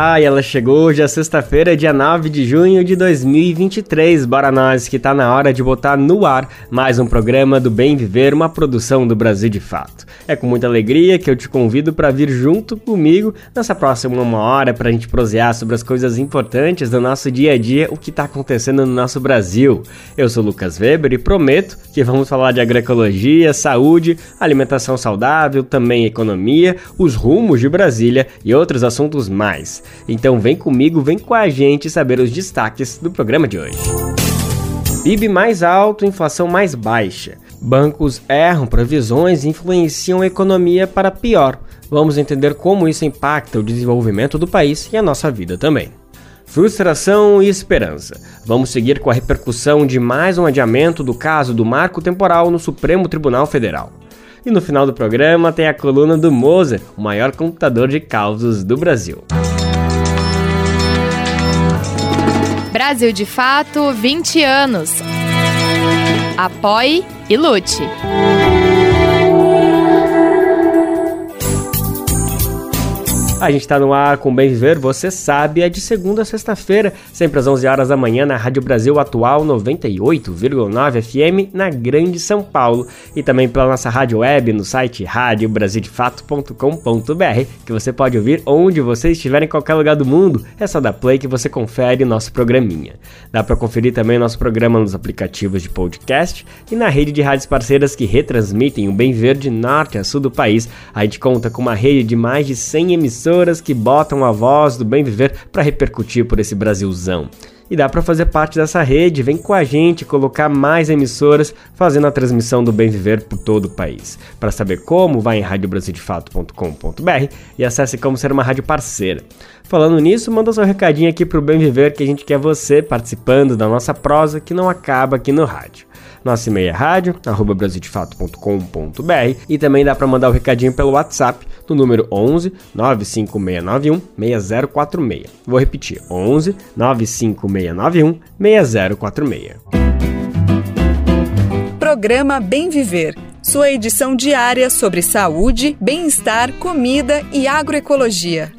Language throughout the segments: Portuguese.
Ai, ela chegou hoje, é sexta-feira, dia 9 de junho de 2023. Bora nós, que tá na hora de botar no ar mais um programa do Bem Viver, uma produção do Brasil de Fato. É com muita alegria que eu te convido para vir junto comigo nessa próxima uma hora para a gente prosear sobre as coisas importantes do nosso dia a dia, o que está acontecendo no nosso Brasil. Eu sou Lucas Weber e prometo que vamos falar de agroecologia, saúde, alimentação saudável, também economia, os rumos de Brasília e outros assuntos mais. Então vem comigo, vem com a gente saber os destaques do programa de hoje. PIB mais alto, inflação mais baixa. Bancos erram previsões e influenciam a economia para pior. Vamos entender como isso impacta o desenvolvimento do país e a nossa vida também. Frustração e esperança. Vamos seguir com a repercussão de mais um adiamento do caso do marco temporal no Supremo Tribunal Federal. E no final do programa tem a coluna do Moser, o maior computador de causos do Brasil. Brasil de Fato 20 anos. Apoie e lute. A gente está no ar com Bem Viver, você sabe, é de segunda a sexta-feira, sempre às 11 horas da manhã na Rádio Brasil Atual 98,9 FM na Grande São Paulo e também pela nossa rádio web no site radiobrasildefato.com.br, que você pode ouvir onde você estiver em qualquer lugar do mundo. É só dar play que você confere nosso programinha. Dá para conferir também nosso programa nos aplicativos de podcast e na rede de rádios parceiras que retransmitem o Bem Viver de norte a sul do país. A gente conta com uma rede de mais de 100 emissões emissoras que botam a voz do bem viver para repercutir por esse Brasilzão. E dá para fazer parte dessa rede, vem com a gente colocar mais emissoras fazendo a transmissão do Bem Viver por todo o país. Para saber como, vai em radiobrasildefato.com.br e acesse como ser uma rádio parceira. Falando nisso, manda seu recadinho aqui pro Bem Viver que a gente quer você participando da nossa prosa que não acaba aqui no rádio. Nosso e-mail é rádio, arroba brasildefato.com.br e também dá para mandar o recadinho pelo WhatsApp no número 11 95691 6046. Vou repetir, 11 95691 6046. Programa Bem Viver. Sua edição diária sobre saúde, bem-estar, comida e agroecologia.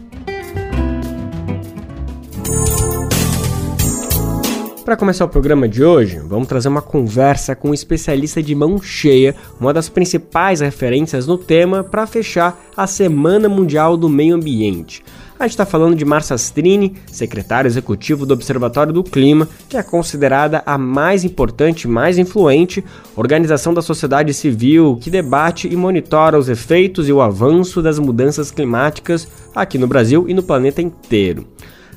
Para começar o programa de hoje, vamos trazer uma conversa com um especialista de mão cheia, uma das principais referências no tema para fechar a Semana Mundial do Meio Ambiente. A gente está falando de Marcia Strini, secretário executivo do Observatório do Clima, que é considerada a mais importante e mais influente organização da sociedade civil que debate e monitora os efeitos e o avanço das mudanças climáticas aqui no Brasil e no planeta inteiro.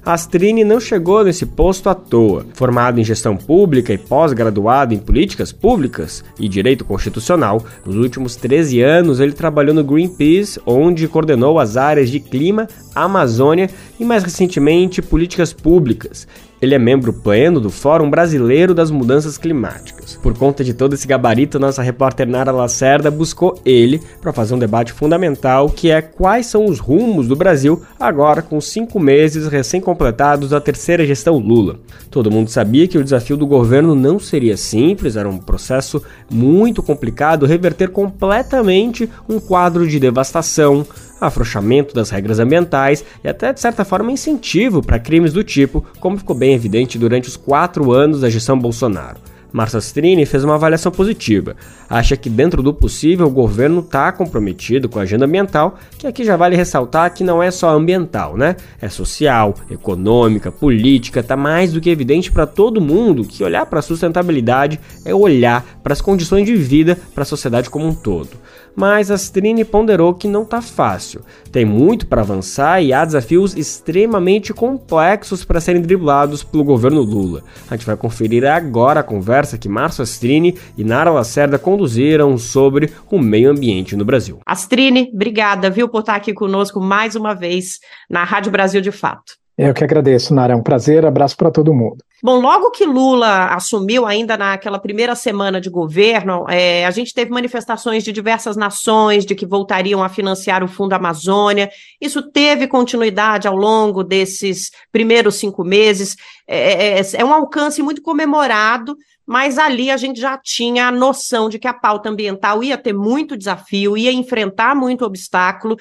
Astrini não chegou nesse posto à toa. Formado em gestão pública e pós-graduado em políticas públicas e direito constitucional, nos últimos 13 anos ele trabalhou no Greenpeace, onde coordenou as áreas de clima, Amazônia e mais recentemente políticas públicas. Ele é membro pleno do Fórum Brasileiro das Mudanças Climáticas. Por conta de todo esse gabarito, nossa repórter Nara Lacerda buscou ele para fazer um debate fundamental que é quais são os rumos do Brasil agora com cinco meses recém-completados da terceira gestão Lula. Todo mundo sabia que o desafio do governo não seria simples, era um processo muito complicado reverter completamente um quadro de devastação, afrouxamento das regras ambientais e até, de certa forma, incentivo para crimes do tipo, como ficou bem evidente durante os quatro anos da gestão Bolsonaro. Strini fez uma avaliação positiva. Acha que, dentro do possível, o governo está comprometido com a agenda ambiental, que aqui já vale ressaltar que não é só ambiental, né? É social, econômica, política, está mais do que evidente para todo mundo que olhar para a sustentabilidade é olhar para as condições de vida para a sociedade como um todo mas Astrini ponderou que não está fácil. Tem muito para avançar e há desafios extremamente complexos para serem driblados pelo governo Lula. A gente vai conferir agora a conversa que Márcio Astrini e Nara Lacerda conduziram sobre o meio ambiente no Brasil. Astrini, obrigada, viu, por estar aqui conosco mais uma vez na Rádio Brasil de Fato. Eu que agradeço, Nara. É um prazer. Abraço para todo mundo. Bom, logo que Lula assumiu, ainda naquela primeira semana de governo, é, a gente teve manifestações de diversas nações de que voltariam a financiar o Fundo Amazônia. Isso teve continuidade ao longo desses primeiros cinco meses. É, é, é um alcance muito comemorado, mas ali a gente já tinha a noção de que a pauta ambiental ia ter muito desafio, ia enfrentar muito obstáculo.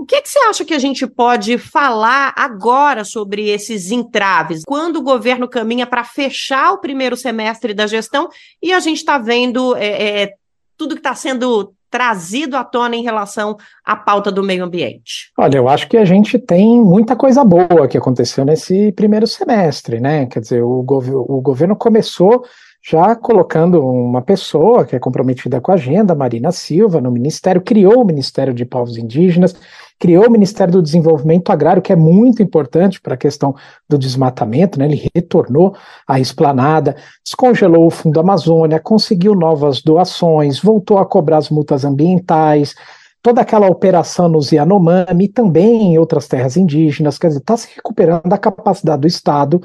O que, que, você acha que a gente pode falar agora sobre esses entraves? Quando o governo caminha para fechar o primeiro semestre da gestão e a gente está vendo é, é, tudo que está sendo trazido à tona em relação à pauta do meio ambiente? Olha, eu acho que a gente tem muita coisa boa que aconteceu nesse primeiro semestre, né? Quer dizer, o, gov o governo começou já colocando uma pessoa que é comprometida com a agenda, Marina Silva, no Ministério, criou o Ministério de Povos Indígenas, criou o Ministério do Desenvolvimento Agrário, que é muito importante para a questão do desmatamento, né? ele retornou à esplanada, descongelou o Fundo Amazônia, conseguiu novas doações, voltou a cobrar as multas ambientais, toda aquela operação nos Yanomami também em outras terras indígenas, quer dizer, está se recuperando a capacidade do Estado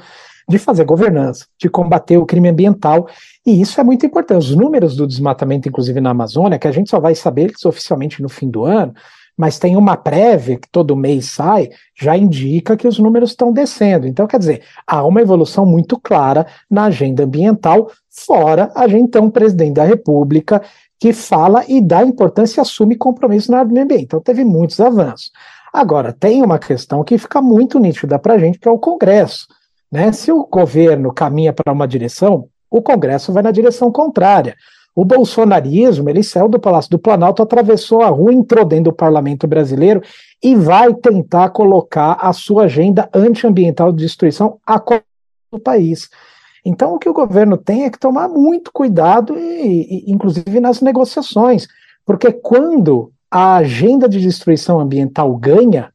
de fazer governança, de combater o crime ambiental, e isso é muito importante. Os números do desmatamento, inclusive na Amazônia, que a gente só vai saber oficialmente no fim do ano, mas tem uma prévia que todo mês sai, já indica que os números estão descendo. Então, quer dizer, há uma evolução muito clara na agenda ambiental, fora a gente um presidente da República que fala e dá importância e assume compromisso na área do meio ambiente. Então, teve muitos avanços. Agora, tem uma questão que fica muito nítida para a gente, que é o Congresso. Né? Se o governo caminha para uma direção, o Congresso vai na direção contrária. O bolsonarismo, ele saiu do Palácio do Planalto, atravessou a rua, entrou dentro do parlamento brasileiro e vai tentar colocar a sua agenda antiambiental de destruição a do país. Então, o que o governo tem é que tomar muito cuidado, e, e, inclusive nas negociações, porque quando a agenda de destruição ambiental ganha,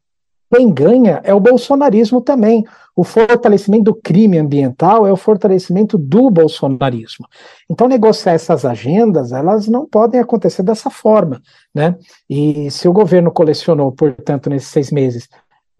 quem ganha é o bolsonarismo também. O fortalecimento do crime ambiental é o fortalecimento do bolsonarismo. Então, negociar essas agendas, elas não podem acontecer dessa forma, né? E se o governo colecionou, portanto, nesses seis meses,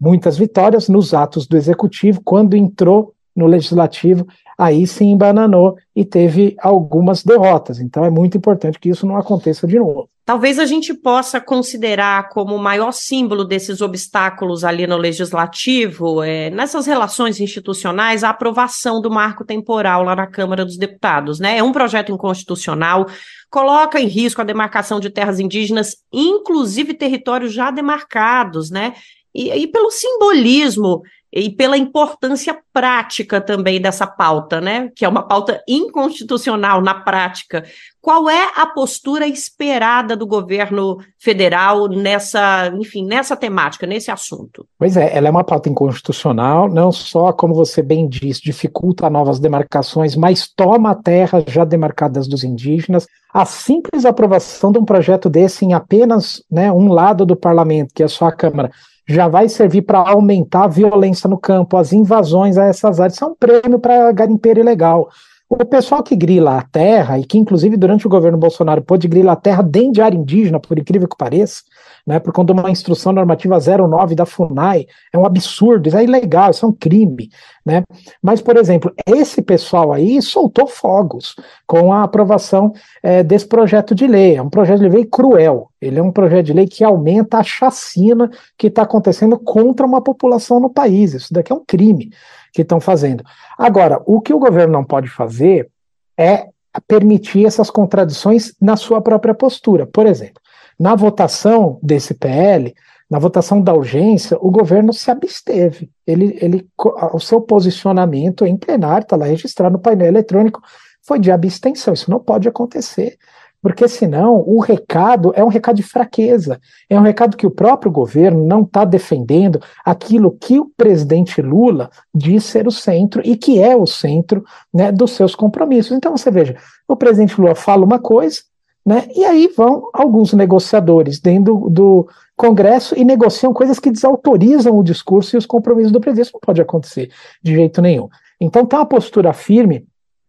muitas vitórias nos atos do executivo, quando entrou no legislativo, aí se embananou e teve algumas derrotas. Então, é muito importante que isso não aconteça de novo. Talvez a gente possa considerar como o maior símbolo desses obstáculos ali no legislativo, é, nessas relações institucionais, a aprovação do marco temporal lá na Câmara dos Deputados. Né? É um projeto inconstitucional, coloca em risco a demarcação de terras indígenas, inclusive territórios já demarcados, né? E, e pelo simbolismo e pela importância prática também dessa pauta, né? Que é uma pauta inconstitucional na prática. Qual é a postura esperada do governo federal nessa, enfim, nessa temática, nesse assunto? Pois é, ela é uma pauta inconstitucional, não só, como você bem diz, dificulta novas demarcações, mas toma terras já demarcadas dos indígenas. A simples aprovação de um projeto desse em apenas né, um lado do parlamento, que é só a Câmara, já vai servir para aumentar a violência no campo, as invasões a essas áreas. Isso é um prêmio para garimpeiro ilegal. O pessoal que grila a terra, e que inclusive durante o governo Bolsonaro pôde grilar a terra dentro de área indígena, por incrível que pareça, né, por conta de uma instrução normativa 09 da FUNAI, é um absurdo, isso é ilegal, isso é um crime. Né? Mas, por exemplo, esse pessoal aí soltou fogos com a aprovação é, desse projeto de lei. É um projeto de lei cruel. Ele é um projeto de lei que aumenta a chacina que está acontecendo contra uma população no país. Isso daqui é um crime que estão fazendo. Agora, o que o governo não pode fazer é permitir essas contradições na sua própria postura. Por exemplo, na votação desse PL, na votação da urgência, o governo se absteve. Ele, ele, o seu posicionamento em plenário, está lá registrado no painel eletrônico, foi de abstenção. Isso não pode acontecer porque senão o recado é um recado de fraqueza, é um recado que o próprio governo não está defendendo aquilo que o presidente Lula diz ser o centro e que é o centro né, dos seus compromissos. Então você veja, o presidente Lula fala uma coisa, né, e aí vão alguns negociadores dentro do, Congresso e negociam coisas que desautorizam o discurso e os compromissos do presidente. Isso não pode acontecer de jeito nenhum. Então, tem uma postura firme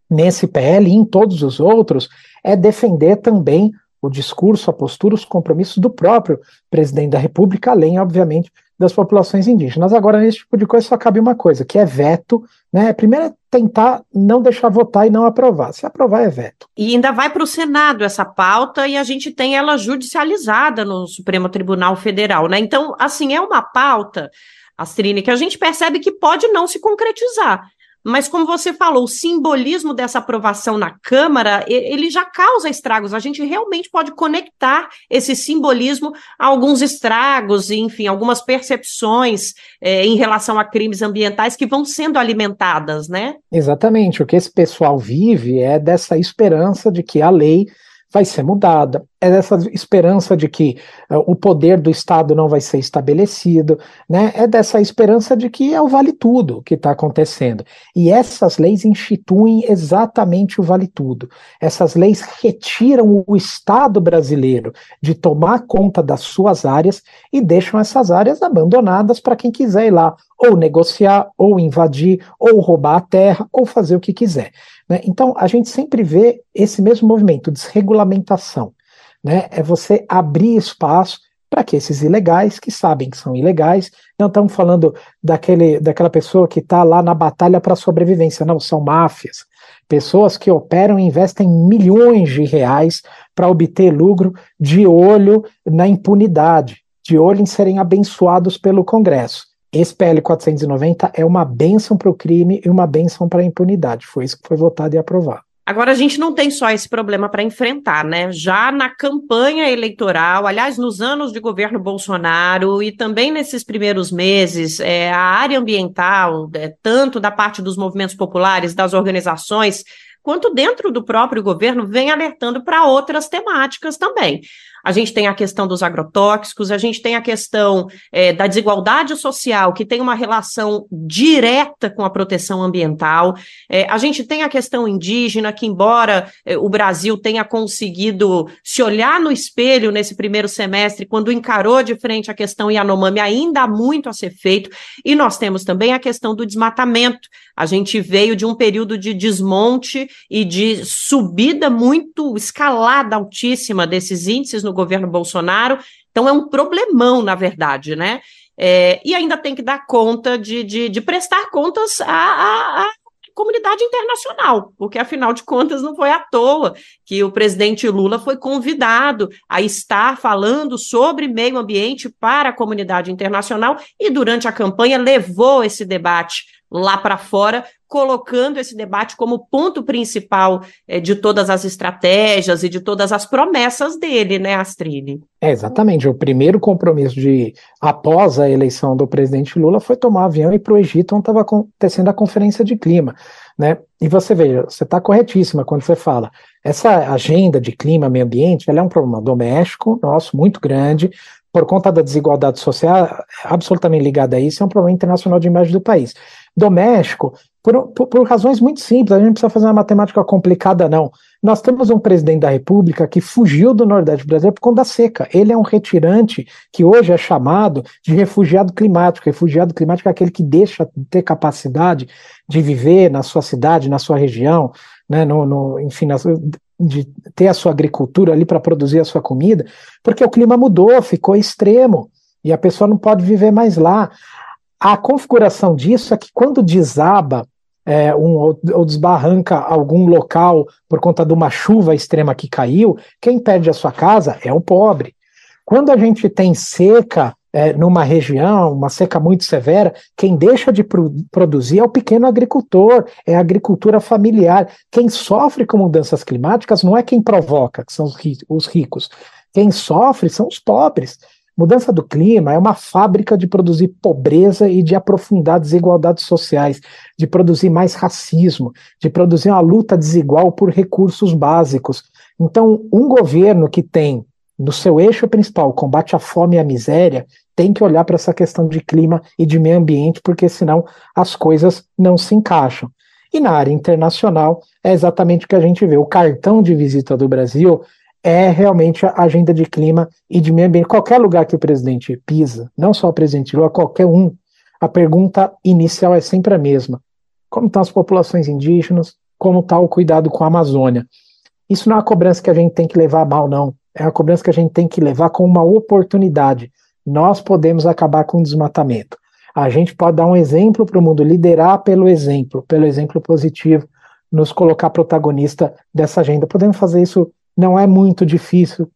nesse PL e em todos os outros é defender também o discurso, a postura, os compromissos do próprio presidente da República, além, obviamente, das populações indígenas. Agora, nesse tipo de coisa, só cabe uma coisa, que é veto. Né? Primeiro é tentar não deixar votar e não aprovar. Se aprovar, é veto. E ainda vai para o Senado essa pauta e a gente tem ela judicializada no Supremo Tribunal Federal. Né? Então, assim, é uma pauta, Astrine, que a gente percebe que pode não se concretizar. Mas, como você falou, o simbolismo dessa aprovação na Câmara, ele já causa estragos. A gente realmente pode conectar esse simbolismo a alguns estragos, enfim, algumas percepções é, em relação a crimes ambientais que vão sendo alimentadas, né? Exatamente. O que esse pessoal vive é dessa esperança de que a lei vai ser mudada, é dessa esperança de que uh, o poder do Estado não vai ser estabelecido, né? é dessa esperança de que é o vale tudo que está acontecendo. E essas leis instituem exatamente o vale tudo. Essas leis retiram o Estado brasileiro de tomar conta das suas áreas e deixam essas áreas abandonadas para quem quiser ir lá ou negociar, ou invadir, ou roubar a terra, ou fazer o que quiser. Né? Então, a gente sempre vê esse mesmo movimento, desregulamentação. Né? É você abrir espaço para que esses ilegais, que sabem que são ilegais, não estamos falando daquele, daquela pessoa que está lá na batalha para sobrevivência, não, são máfias. Pessoas que operam e investem milhões de reais para obter lucro de olho na impunidade, de olho em serem abençoados pelo Congresso. Esse PL 490 é uma benção para o crime e uma benção para a impunidade. Foi isso que foi votado e aprovado. Agora, a gente não tem só esse problema para enfrentar, né? Já na campanha eleitoral, aliás, nos anos de governo Bolsonaro e também nesses primeiros meses, é, a área ambiental, é, tanto da parte dos movimentos populares, das organizações, quanto dentro do próprio governo, vem alertando para outras temáticas também a gente tem a questão dos agrotóxicos, a gente tem a questão é, da desigualdade social, que tem uma relação direta com a proteção ambiental, é, a gente tem a questão indígena, que, embora é, o Brasil tenha conseguido se olhar no espelho nesse primeiro semestre, quando encarou de frente a questão Yanomami, ainda há muito a ser feito, e nós temos também a questão do desmatamento. A gente veio de um período de desmonte e de subida muito escalada, altíssima desses índices no governo Bolsonaro. Então, é um problemão, na verdade, né? É, e ainda tem que dar conta de, de, de prestar contas à, à, à, comunidade internacional, porque afinal de contas não foi à toa que o presidente Lula foi convidado a estar falando sobre meio ambiente para a comunidade internacional e durante a campanha levou esse debate lá para fora, colocando esse debate como ponto principal é, de todas as estratégias e de todas as promessas dele, né, Astrid? É, exatamente. O primeiro compromisso de após a eleição do presidente Lula foi tomar avião e ir para o Egito, onde estava acontecendo a conferência de clima. Né? E você veja, você está corretíssima quando você fala. Essa agenda de clima, meio ambiente, ela é um problema doméstico nosso, muito grande, por conta da desigualdade social, absolutamente ligada a isso, é um problema internacional de imagem do país doméstico por, por, por, razões muito simples. A gente não precisa fazer uma matemática complicada, não. Nós temos um presidente da República que fugiu do Nordeste brasileiro por conta da seca. Ele é um retirante que hoje é chamado de refugiado climático. Refugiado climático é aquele que deixa de ter capacidade de viver na sua cidade, na sua região, né, no, no enfim, na, de ter a sua agricultura ali para produzir a sua comida, porque o clima mudou, ficou extremo e a pessoa não pode viver mais lá. A configuração disso é que quando desaba é, um, ou desbarranca algum local por conta de uma chuva extrema que caiu, quem perde a sua casa é o pobre. Quando a gente tem seca é, numa região, uma seca muito severa, quem deixa de pro produzir é o pequeno agricultor, é a agricultura familiar. Quem sofre com mudanças climáticas não é quem provoca, que são os, os ricos. Quem sofre são os pobres. Mudança do clima é uma fábrica de produzir pobreza e de aprofundar desigualdades sociais, de produzir mais racismo, de produzir uma luta desigual por recursos básicos. Então, um governo que tem no seu eixo principal combate à fome e à miséria tem que olhar para essa questão de clima e de meio ambiente, porque senão as coisas não se encaixam. E na área internacional é exatamente o que a gente vê. O cartão de visita do Brasil é realmente a agenda de clima e de meio ambiente. Qualquer lugar que o presidente pisa, não só o presidente Lula, qualquer um, a pergunta inicial é sempre a mesma: como estão as populações indígenas? Como está o cuidado com a Amazônia? Isso não é uma cobrança que a gente tem que levar mal, não. É uma cobrança que a gente tem que levar com uma oportunidade. nós podemos acabar com o desmatamento. A gente pode dar um exemplo para o mundo, liderar pelo exemplo, pelo exemplo positivo, nos colocar protagonista dessa agenda. Podemos fazer isso, não é muito difícil.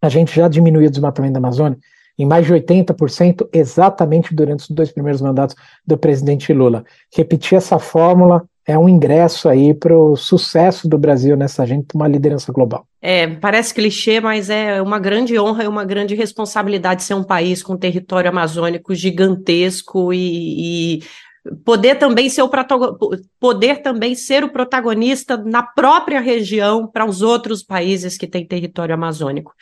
A gente já diminuiu o desmatamento da Amazônia em mais de 80%, exatamente durante os dois primeiros mandatos do presidente Lula. Repetir essa fórmula é um ingresso aí para o sucesso do Brasil nessa agenda, uma liderança global. É, parece clichê, mas é uma grande honra e uma grande responsabilidade ser um país com território amazônico gigantesco e, e poder também ser o poder também ser o protagonista na própria região para os outros países que têm território amazônico.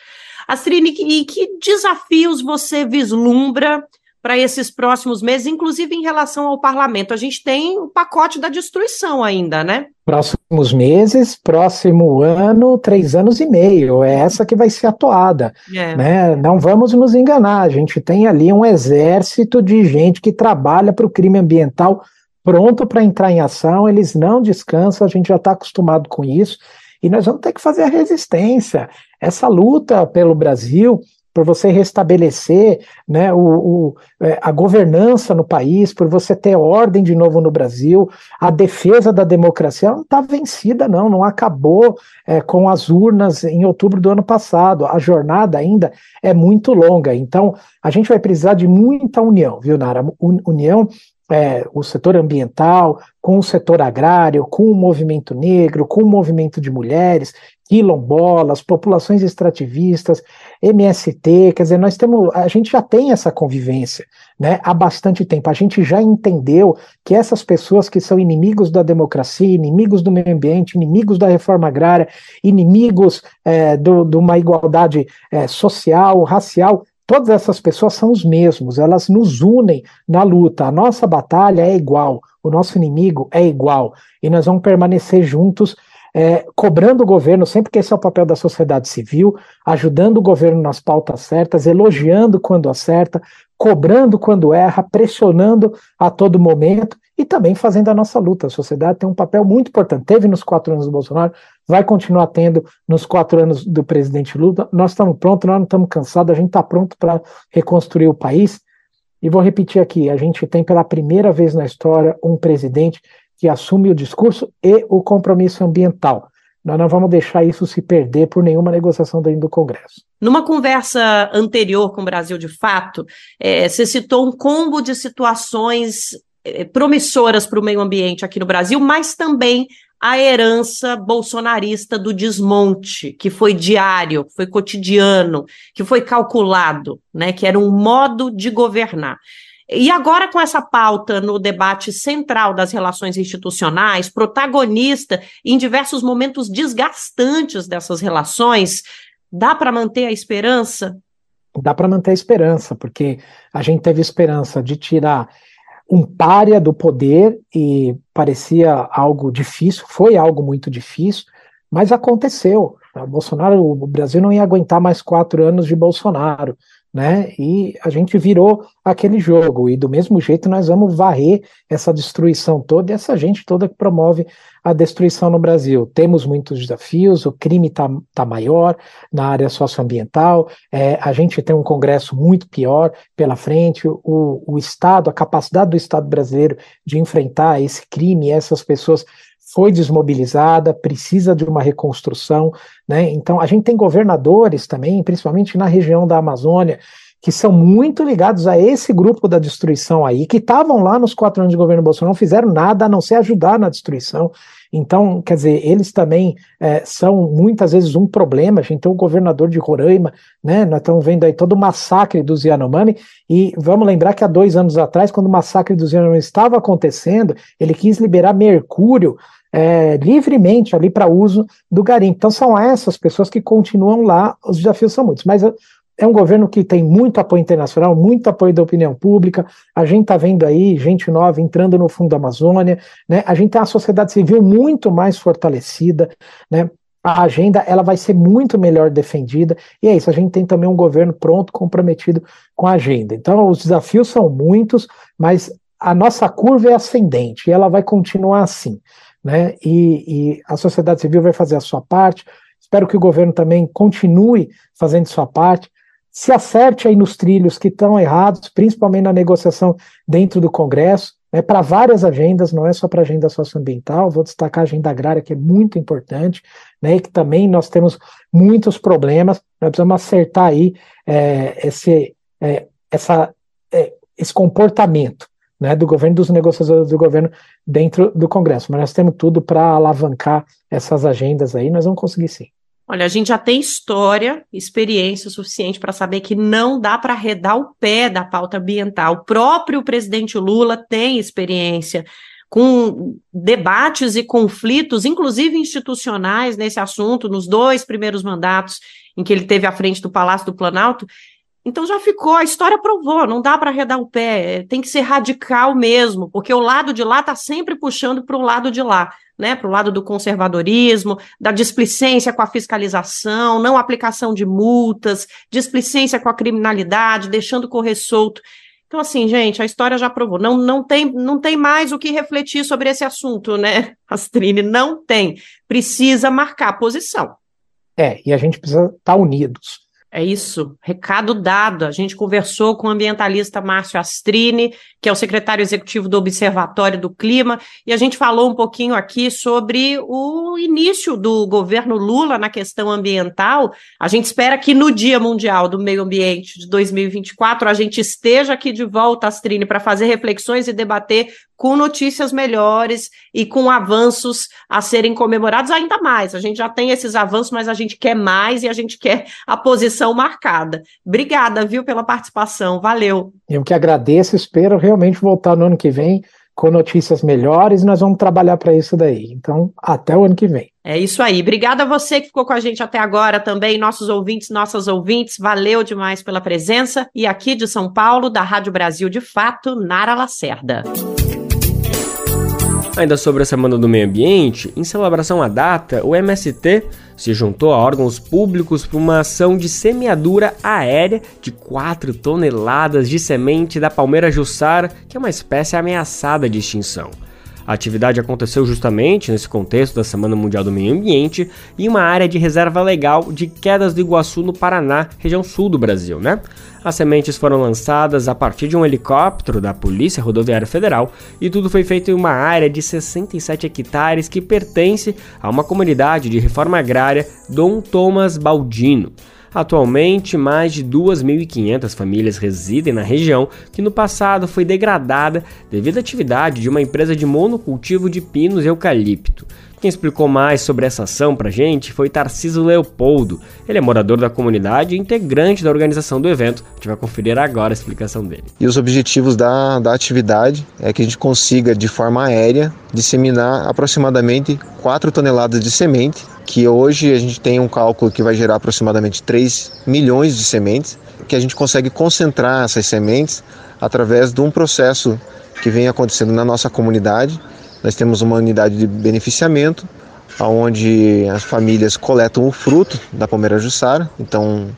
Astrid, e que desafios você vislumbra para esses próximos meses, inclusive em relação ao parlamento. A gente tem o pacote da destruição ainda, né? Próximos meses, próximo ano, três anos e meio. É essa que vai ser atuada. É. Né? Não vamos nos enganar. A gente tem ali um exército de gente que trabalha para o crime ambiental pronto para entrar em ação. Eles não descansam, a gente já está acostumado com isso. E nós vamos ter que fazer a resistência. Essa luta pelo Brasil por você restabelecer né, o, o, é, a governança no país, por você ter ordem de novo no Brasil, a defesa da democracia não está vencida, não, não acabou é, com as urnas em outubro do ano passado. A jornada ainda é muito longa. Então, a gente vai precisar de muita união, viu, Nara? União é, o setor ambiental, com o setor agrário, com o movimento negro, com o movimento de mulheres, quilombolas, populações extrativistas, MST, quer dizer, nós temos, a gente já tem essa convivência, né, há bastante tempo. A gente já entendeu que essas pessoas que são inimigos da democracia, inimigos do meio ambiente, inimigos da reforma agrária, inimigos é, do, de uma igualdade é, social, racial, todas essas pessoas são os mesmos, elas nos unem na luta. A nossa batalha é igual, o nosso inimigo é igual, e nós vamos permanecer juntos é, cobrando o governo, sempre que esse é o papel da sociedade civil, ajudando o governo nas pautas certas, elogiando quando acerta, cobrando quando erra, pressionando a todo momento e também fazendo a nossa luta. A sociedade tem um papel muito importante. Teve nos quatro anos do Bolsonaro, vai continuar tendo nos quatro anos do presidente Lula. Nós estamos prontos, nós não estamos cansados, a gente está pronto para reconstruir o país. E vou repetir aqui: a gente tem pela primeira vez na história um presidente que assume o discurso e o compromisso ambiental. Nós não vamos deixar isso se perder por nenhuma negociação dentro do Congresso. Numa conversa anterior com o Brasil de Fato, é, você citou um combo de situações é, promissoras para o meio ambiente aqui no Brasil, mas também a herança bolsonarista do desmonte, que foi diário, foi cotidiano, que foi calculado, né, que era um modo de governar. E agora, com essa pauta no debate central das relações institucionais, protagonista em diversos momentos desgastantes dessas relações, dá para manter a esperança? Dá para manter a esperança, porque a gente teve esperança de tirar um párea do poder e parecia algo difícil, foi algo muito difícil, mas aconteceu. O Bolsonaro, o Brasil não ia aguentar mais quatro anos de Bolsonaro né? E a gente virou aquele jogo, e do mesmo jeito nós vamos varrer essa destruição toda e essa gente toda que promove a destruição no Brasil. Temos muitos desafios, o crime está tá maior na área socioambiental, é, a gente tem um Congresso muito pior pela frente, o, o Estado, a capacidade do Estado brasileiro de enfrentar esse crime, essas pessoas foi desmobilizada, precisa de uma reconstrução, né? Então a gente tem governadores também, principalmente na região da Amazônia, que são muito ligados a esse grupo da destruição aí, que estavam lá nos quatro anos de governo Bolsonaro, não fizeram nada a não ser ajudar na destruição. Então, quer dizer, eles também é, são muitas vezes um problema. A gente tem o governador de Roraima, né? Nós estamos vendo aí todo o massacre dos Yanomami, e vamos lembrar que há dois anos atrás, quando o massacre dos Yanomami estava acontecendo, ele quis liberar mercúrio é, livremente ali para uso do garimpo. Então são essas pessoas que continuam lá, os desafios são muitos, mas é um governo que tem muito apoio internacional, muito apoio da opinião pública. A gente está vendo aí gente nova entrando no fundo da Amazônia, né? A gente tem a sociedade civil muito mais fortalecida, né? A agenda ela vai ser muito melhor defendida e é isso. A gente tem também um governo pronto, comprometido com a agenda. Então os desafios são muitos, mas a nossa curva é ascendente e ela vai continuar assim né? E, e, a sociedade civil vai fazer a sua parte. Espero que o governo também continue fazendo sua parte. se acerte aí nos trilhos que estão errados, principalmente na negociação dentro do Congresso, né, para várias agendas, não é só para a agenda socioambiental, vou destacar a agenda agrária, que é muito importante, né, e que também nós temos muitos problemas, nós precisamos acertar aí é, esse, é, essa, é, esse comportamento né, do governo, dos negociadores do governo dentro do Congresso, mas nós temos tudo para alavancar essas agendas aí, nós vamos conseguir sim. Olha, a gente já tem história, experiência suficiente para saber que não dá para arredar o pé da pauta ambiental. O próprio presidente Lula tem experiência com debates e conflitos, inclusive institucionais, nesse assunto, nos dois primeiros mandatos em que ele teve à frente do Palácio do Planalto. Então já ficou, a história provou, não dá para arredar o pé, tem que ser radical mesmo, porque o lado de lá está sempre puxando para o lado de lá né, para o lado do conservadorismo, da displicência com a fiscalização, não aplicação de multas, displicência com a criminalidade, deixando correr solto. Então, assim, gente, a história já provou. Não, não, tem, não tem mais o que refletir sobre esse assunto, né, Astrine? Não tem. Precisa marcar posição. É, e a gente precisa estar tá unidos. É isso, recado dado. A gente conversou com o ambientalista Márcio Astrini, que é o secretário executivo do Observatório do Clima, e a gente falou um pouquinho aqui sobre o início do governo Lula na questão ambiental. A gente espera que no Dia Mundial do Meio Ambiente de 2024 a gente esteja aqui de volta, Astrini, para fazer reflexões e debater com notícias melhores e com avanços a serem comemorados ainda mais. A gente já tem esses avanços, mas a gente quer mais e a gente quer a posição marcada. Obrigada, viu, pela participação. Valeu. Eu que agradeço, espero realmente voltar no ano que vem com notícias melhores e nós vamos trabalhar para isso daí. Então, até o ano que vem. É isso aí. Obrigada a você que ficou com a gente até agora também, nossos ouvintes, nossas ouvintes. Valeu demais pela presença. E aqui de São Paulo, da Rádio Brasil de Fato, Nara Lacerda. Ainda sobre a Semana do Meio Ambiente, em celebração à data, o MST se juntou a órgãos públicos para uma ação de semeadura aérea de 4 toneladas de semente da palmeira jussara, que é uma espécie ameaçada de extinção. A atividade aconteceu justamente nesse contexto da Semana Mundial do Meio Ambiente em uma área de reserva legal de Quedas do Iguaçu, no Paraná, região sul do Brasil, né? As sementes foram lançadas a partir de um helicóptero da Polícia Rodoviária Federal e tudo foi feito em uma área de 67 hectares que pertence a uma comunidade de reforma agrária Dom Thomas Baldino. Atualmente, mais de 2.500 famílias residem na região, que no passado foi degradada devido à atividade de uma empresa de monocultivo de pinos e eucalipto. Quem explicou mais sobre essa ação pra gente foi Tarciso Leopoldo. Ele é morador da comunidade e integrante da organização do evento. A gente vai conferir agora a explicação dele. E os objetivos da, da atividade é que a gente consiga, de forma aérea, disseminar aproximadamente 4 toneladas de semente, que hoje a gente tem um cálculo que vai gerar aproximadamente 3 milhões de sementes, que a gente consegue concentrar essas sementes através de um processo que vem acontecendo na nossa comunidade nós temos uma unidade de beneficiamento, onde as famílias coletam o fruto da palmeira jussara, então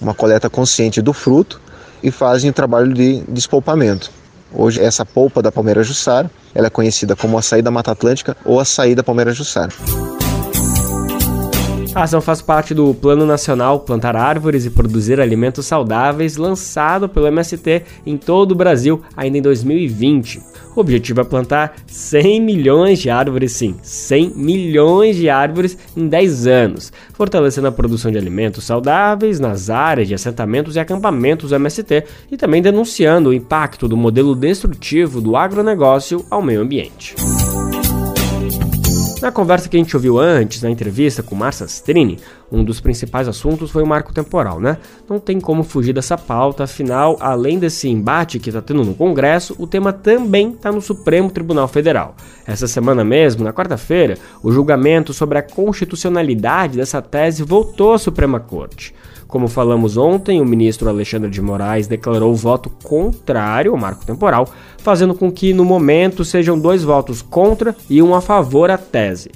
uma coleta consciente do fruto, e fazem o trabalho de despolpamento. Hoje essa polpa da palmeira jussara, ela é conhecida como açaí da Mata Atlântica ou açaí da palmeira jussara. A ação faz parte do Plano Nacional Plantar Árvores e Produzir Alimentos Saudáveis, lançado pelo MST em todo o Brasil ainda em 2020. O objetivo é plantar 100 milhões de árvores, sim, 100 milhões de árvores em 10 anos, fortalecendo a produção de alimentos saudáveis nas áreas de assentamentos e acampamentos do MST e também denunciando o impacto do modelo destrutivo do agronegócio ao meio ambiente. Na conversa que a gente ouviu antes, na entrevista com Marcia Strini, um dos principais assuntos foi o marco temporal, né? Não tem como fugir dessa pauta, afinal, além desse embate que está tendo no Congresso, o tema também está no Supremo Tribunal Federal. Essa semana mesmo, na quarta-feira, o julgamento sobre a constitucionalidade dessa tese voltou à Suprema Corte. Como falamos ontem, o ministro Alexandre de Moraes declarou voto contrário ao marco temporal, fazendo com que no momento sejam dois votos contra e um a favor à tese.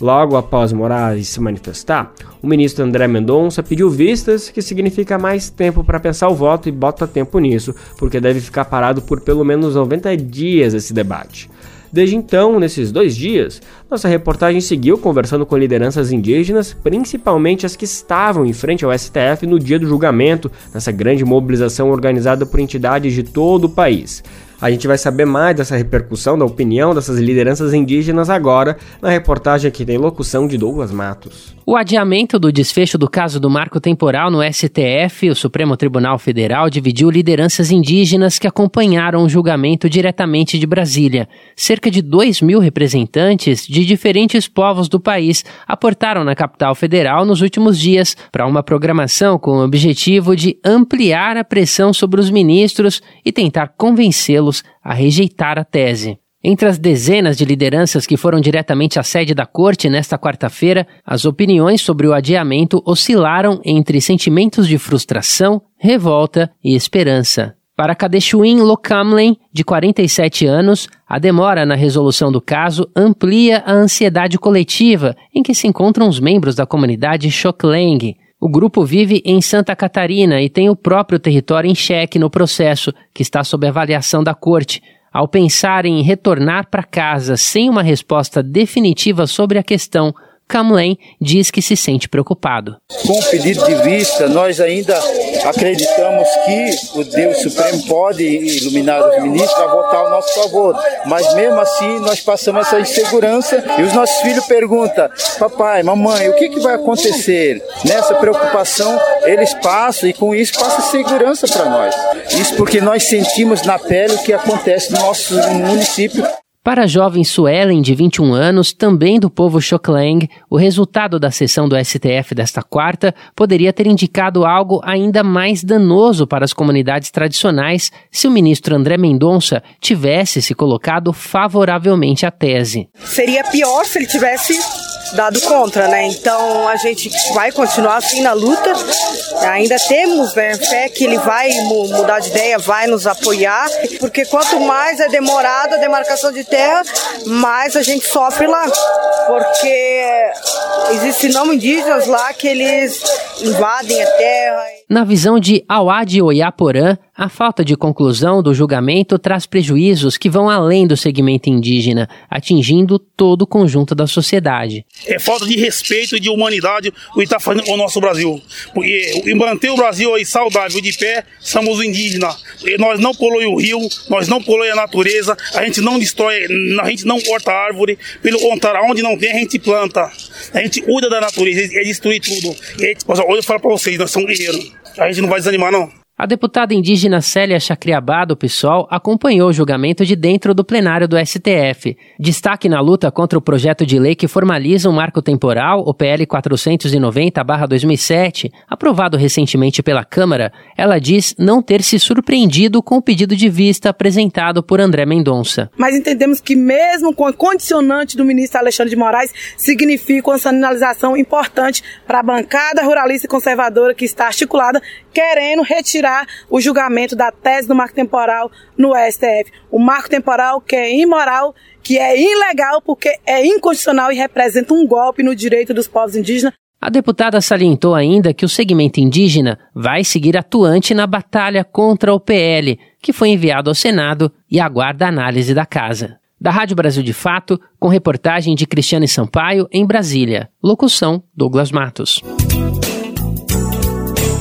Logo após Moraes se manifestar, o ministro André Mendonça pediu vistas, que significa mais tempo para pensar o voto e bota tempo nisso, porque deve ficar parado por pelo menos 90 dias esse debate. Desde então, nesses dois dias, nossa reportagem seguiu conversando com lideranças indígenas, principalmente as que estavam em frente ao STF no dia do julgamento, nessa grande mobilização organizada por entidades de todo o país. A gente vai saber mais dessa repercussão da opinião dessas lideranças indígenas agora na reportagem que tem locução de Douglas Matos. O adiamento do desfecho do caso do marco temporal no STF, o Supremo Tribunal Federal, dividiu lideranças indígenas que acompanharam o julgamento diretamente de Brasília. Cerca de 2 mil representantes de diferentes povos do país aportaram na capital federal nos últimos dias para uma programação com o objetivo de ampliar a pressão sobre os ministros e tentar convencê-los a rejeitar a tese. Entre as dezenas de lideranças que foram diretamente à sede da corte nesta quarta-feira, as opiniões sobre o adiamento oscilaram entre sentimentos de frustração, revolta e esperança. Para Kadeshuin Lokamlen, de 47 anos, a demora na resolução do caso amplia a ansiedade coletiva em que se encontram os membros da comunidade Shokleng, o grupo vive em Santa Catarina e tem o próprio território em xeque no processo, que está sob avaliação da corte. Ao pensar em retornar para casa sem uma resposta definitiva sobre a questão, Camlen diz que se sente preocupado. Com o pedido de vista, nós ainda acreditamos que o Deus Supremo pode iluminar os ministros a votar ao nosso favor, mas mesmo assim nós passamos essa insegurança e os nossos filhos perguntam: papai, mamãe, o que, que vai acontecer? Nessa preocupação, eles passam e com isso passa segurança para nós. Isso porque nós sentimos na pele o que acontece no nosso município. Para a jovem Suelen, de 21 anos, também do povo Xokleng, o resultado da sessão do STF desta quarta poderia ter indicado algo ainda mais danoso para as comunidades tradicionais se o ministro André Mendonça tivesse se colocado favoravelmente à tese. Seria pior se ele tivesse dado contra, né? Então a gente vai continuar assim na luta. Ainda temos né, fé que ele vai mudar de ideia, vai nos apoiar, porque quanto mais é demorada a demarcação de terra, mais a gente sofre lá. Porque existem não indígenas lá que eles invadem a terra. Na visão de Awad Oyaporã, a falta de conclusão do julgamento traz prejuízos que vão além do segmento indígena, atingindo todo o conjunto da sociedade. É falta de respeito e de humanidade o que está fazendo o nosso Brasil. Porque manter o Brasil aí saudável de pé, somos indígenas. Nós não poluímos o rio, nós não poluímos a natureza, a gente não destrói, a gente não corta árvore, pelo contrário, onde não tem a gente planta. A gente cuida da natureza, é destruir tudo. E gente, olha, eu falo para vocês, nós somos guerreiros. A gente não vai desanimar, não. A deputada indígena Célia Chacriabá, do PSOL, acompanhou o julgamento de dentro do plenário do STF. Destaque na luta contra o projeto de lei que formaliza um marco temporal, o PL 490-2007, aprovado recentemente pela Câmara, ela diz não ter se surpreendido com o pedido de vista apresentado por André Mendonça. Mas entendemos que mesmo com a condicionante do ministro Alexandre de Moraes, significa uma sinalização importante para a bancada ruralista e conservadora que está articulada, querendo retirar o julgamento da tese do marco temporal no STF. O marco temporal que é imoral, que é ilegal porque é inconstitucional e representa um golpe no direito dos povos indígenas. A deputada salientou ainda que o segmento indígena vai seguir atuante na batalha contra o PL, que foi enviado ao Senado e aguarda a análise da casa. Da Rádio Brasil de Fato, com reportagem de Cristiane Sampaio, em Brasília. Locução: Douglas Matos.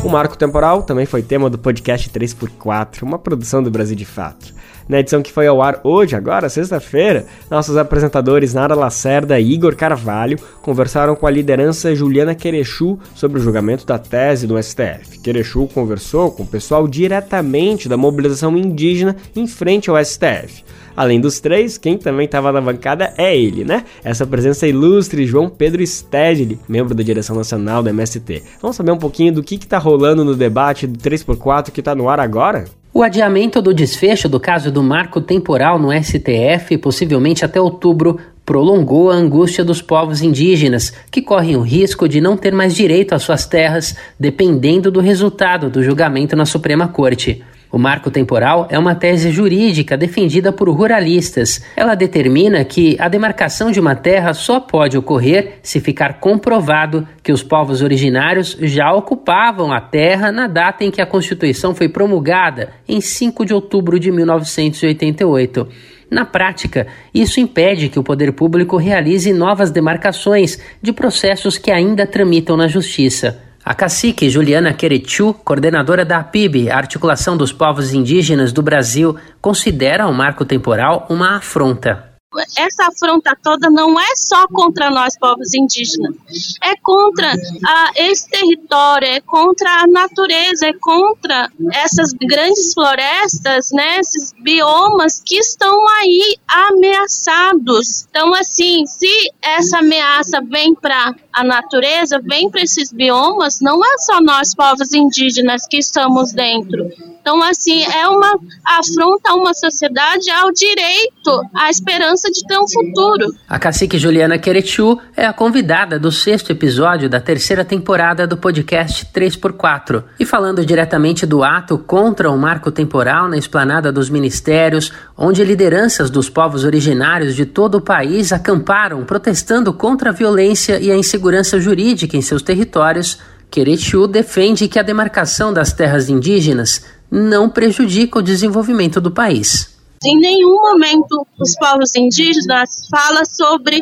O marco temporal também foi tema do podcast 3x4, uma produção do Brasil de Fato. Na edição que foi ao ar hoje, agora, sexta-feira, nossos apresentadores Nara Lacerda e Igor Carvalho conversaram com a liderança Juliana Querechu sobre o julgamento da tese do STF. Querechu conversou com o pessoal diretamente da mobilização indígena em frente ao STF. Além dos três, quem também estava na bancada é ele, né? Essa presença ilustre, João Pedro Stedley, membro da direção nacional do MST. Vamos saber um pouquinho do que está rolando no debate do 3x4 que está no ar agora? O adiamento do desfecho do caso do marco temporal no STF, possivelmente até outubro, prolongou a angústia dos povos indígenas, que correm o risco de não ter mais direito às suas terras, dependendo do resultado do julgamento na Suprema Corte. O marco temporal é uma tese jurídica defendida por ruralistas. Ela determina que a demarcação de uma terra só pode ocorrer se ficar comprovado que os povos originários já ocupavam a terra na data em que a Constituição foi promulgada, em 5 de outubro de 1988. Na prática, isso impede que o poder público realize novas demarcações de processos que ainda tramitam na justiça. A cacique Juliana Queretiu, coordenadora da APIB, Articulação dos Povos Indígenas do Brasil, considera o marco temporal uma afronta essa afronta toda não é só contra nós, povos indígenas, é contra a, esse território, é contra a natureza, é contra essas grandes florestas, né, esses biomas que estão aí ameaçados. Então, assim, se essa ameaça vem para a natureza, vem para esses biomas, não é só nós, povos indígenas, que estamos dentro. Então, assim, é uma afronta a uma sociedade ao direito, à esperança de ter um futuro. A cacique Juliana Queretiu é a convidada do sexto episódio da terceira temporada do podcast 3x4. E falando diretamente do ato contra o marco temporal na esplanada dos ministérios, onde lideranças dos povos originários de todo o país acamparam protestando contra a violência e a insegurança jurídica em seus territórios, Queretiu defende que a demarcação das terras indígenas não prejudica o desenvolvimento do país. Em nenhum momento os povos indígenas fala sobre,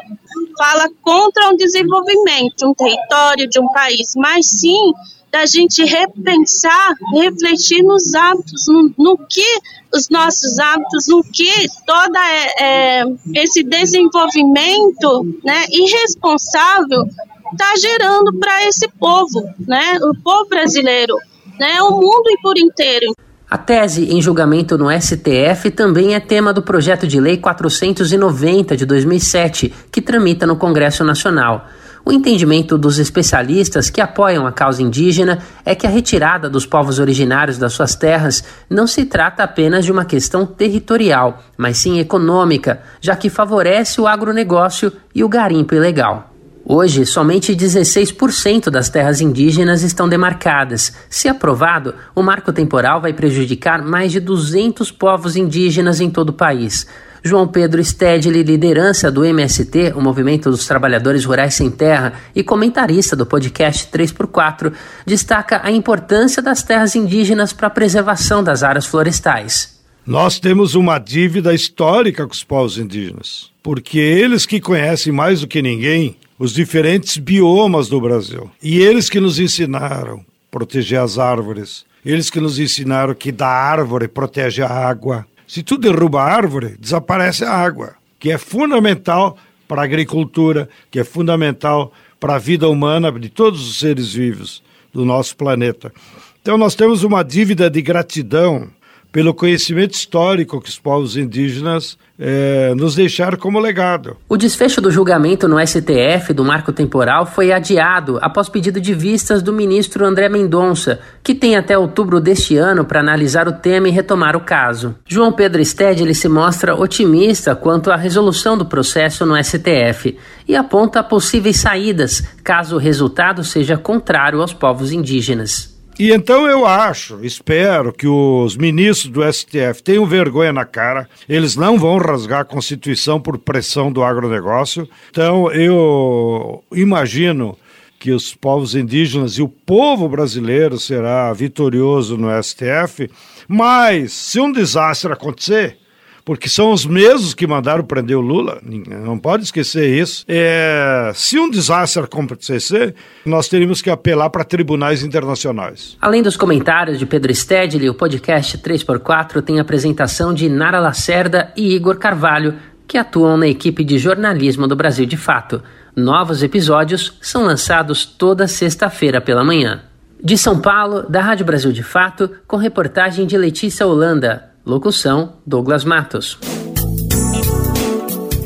fala contra o desenvolvimento de um território, de um país, mas sim da gente repensar, refletir nos hábitos, no, no que os nossos hábitos, no que todo é, é, esse desenvolvimento né, irresponsável está gerando para esse povo, né, o povo brasileiro, né, o mundo por inteiro. A tese em julgamento no STF também é tema do projeto de lei 490 de 2007, que tramita no Congresso Nacional. O entendimento dos especialistas que apoiam a causa indígena é que a retirada dos povos originários das suas terras não se trata apenas de uma questão territorial, mas sim econômica, já que favorece o agronegócio e o garimpo ilegal. Hoje, somente 16% das terras indígenas estão demarcadas. Se aprovado, o marco temporal vai prejudicar mais de 200 povos indígenas em todo o país. João Pedro Stedley, liderança do MST, o Movimento dos Trabalhadores Rurais Sem Terra, e comentarista do podcast 3x4, destaca a importância das terras indígenas para a preservação das áreas florestais. Nós temos uma dívida histórica com os povos indígenas, porque eles que conhecem mais do que ninguém os diferentes biomas do Brasil. E eles que nos ensinaram proteger as árvores, eles que nos ensinaram que da árvore protege a água. Se tu derruba a árvore, desaparece a água, que é fundamental para a agricultura, que é fundamental para a vida humana de todos os seres vivos do nosso planeta. Então nós temos uma dívida de gratidão pelo conhecimento histórico que os povos indígenas é, nos deixaram como legado. O desfecho do julgamento no STF do marco temporal foi adiado após pedido de vistas do ministro André Mendonça, que tem até outubro deste ano para analisar o tema e retomar o caso. João Pedro Stedley se mostra otimista quanto à resolução do processo no STF e aponta possíveis saídas caso o resultado seja contrário aos povos indígenas. E então eu acho, espero que os ministros do STF tenham vergonha na cara, eles não vão rasgar a Constituição por pressão do agronegócio. Então eu imagino que os povos indígenas e o povo brasileiro será vitorioso no STF, mas se um desastre acontecer, porque são os mesmos que mandaram prender o Lula, não pode esquecer isso. É, se um desastre acontecer, nós teríamos que apelar para tribunais internacionais. Além dos comentários de Pedro Stedley, o podcast 3x4 tem a apresentação de Nara Lacerda e Igor Carvalho, que atuam na equipe de jornalismo do Brasil de Fato. Novos episódios são lançados toda sexta-feira pela manhã. De São Paulo, da Rádio Brasil de Fato, com reportagem de Letícia Holanda. Locução: Douglas Matos.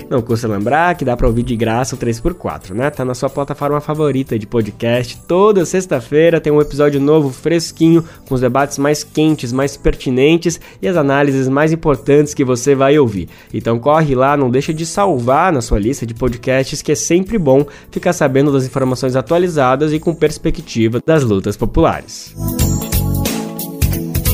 Não custa lembrar que dá para ouvir de graça o 3x4, né? Tá na sua plataforma favorita de podcast. Toda sexta-feira tem um episódio novo, fresquinho, com os debates mais quentes, mais pertinentes e as análises mais importantes que você vai ouvir. Então corre lá, não deixa de salvar na sua lista de podcasts, que é sempre bom ficar sabendo das informações atualizadas e com perspectiva das lutas populares.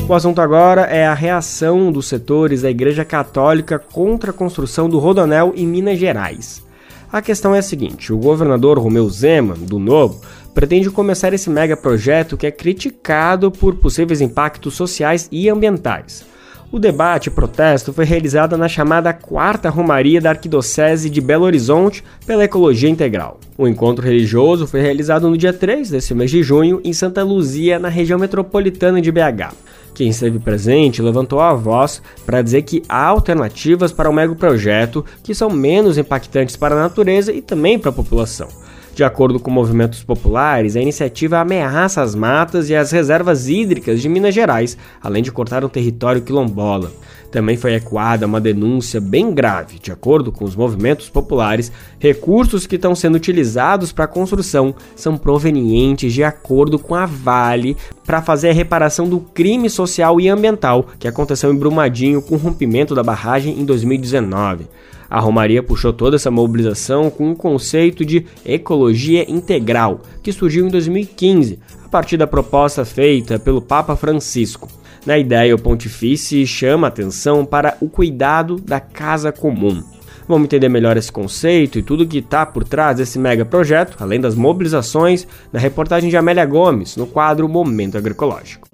O assunto agora é a reação dos setores da Igreja Católica contra a construção do Rodanel em Minas Gerais. A questão é a seguinte: o governador Romeu Zema, do Novo, pretende começar esse mega projeto que é criticado por possíveis impactos sociais e ambientais. O debate e protesto foi realizado na chamada Quarta Romaria da Arquidiocese de Belo Horizonte pela Ecologia Integral. O encontro religioso foi realizado no dia 3 desse mês de junho em Santa Luzia, na região metropolitana de BH. Quem esteve presente levantou a voz para dizer que há alternativas para o megaprojeto que são menos impactantes para a natureza e também para a população. De acordo com movimentos populares, a iniciativa ameaça as matas e as reservas hídricas de Minas Gerais, além de cortar o território quilombola. Também foi ecoada uma denúncia bem grave. De acordo com os movimentos populares, recursos que estão sendo utilizados para a construção são provenientes de acordo com a Vale para fazer a reparação do crime social e ambiental que aconteceu em Brumadinho com o rompimento da barragem em 2019. A Romaria puxou toda essa mobilização com o conceito de ecologia integral, que surgiu em 2015, a partir da proposta feita pelo Papa Francisco. Na ideia, o pontifício chama atenção para o cuidado da casa comum. Vamos entender melhor esse conceito e tudo que está por trás desse mega projeto, além das mobilizações, na reportagem de Amélia Gomes, no quadro Momento Agroecológico.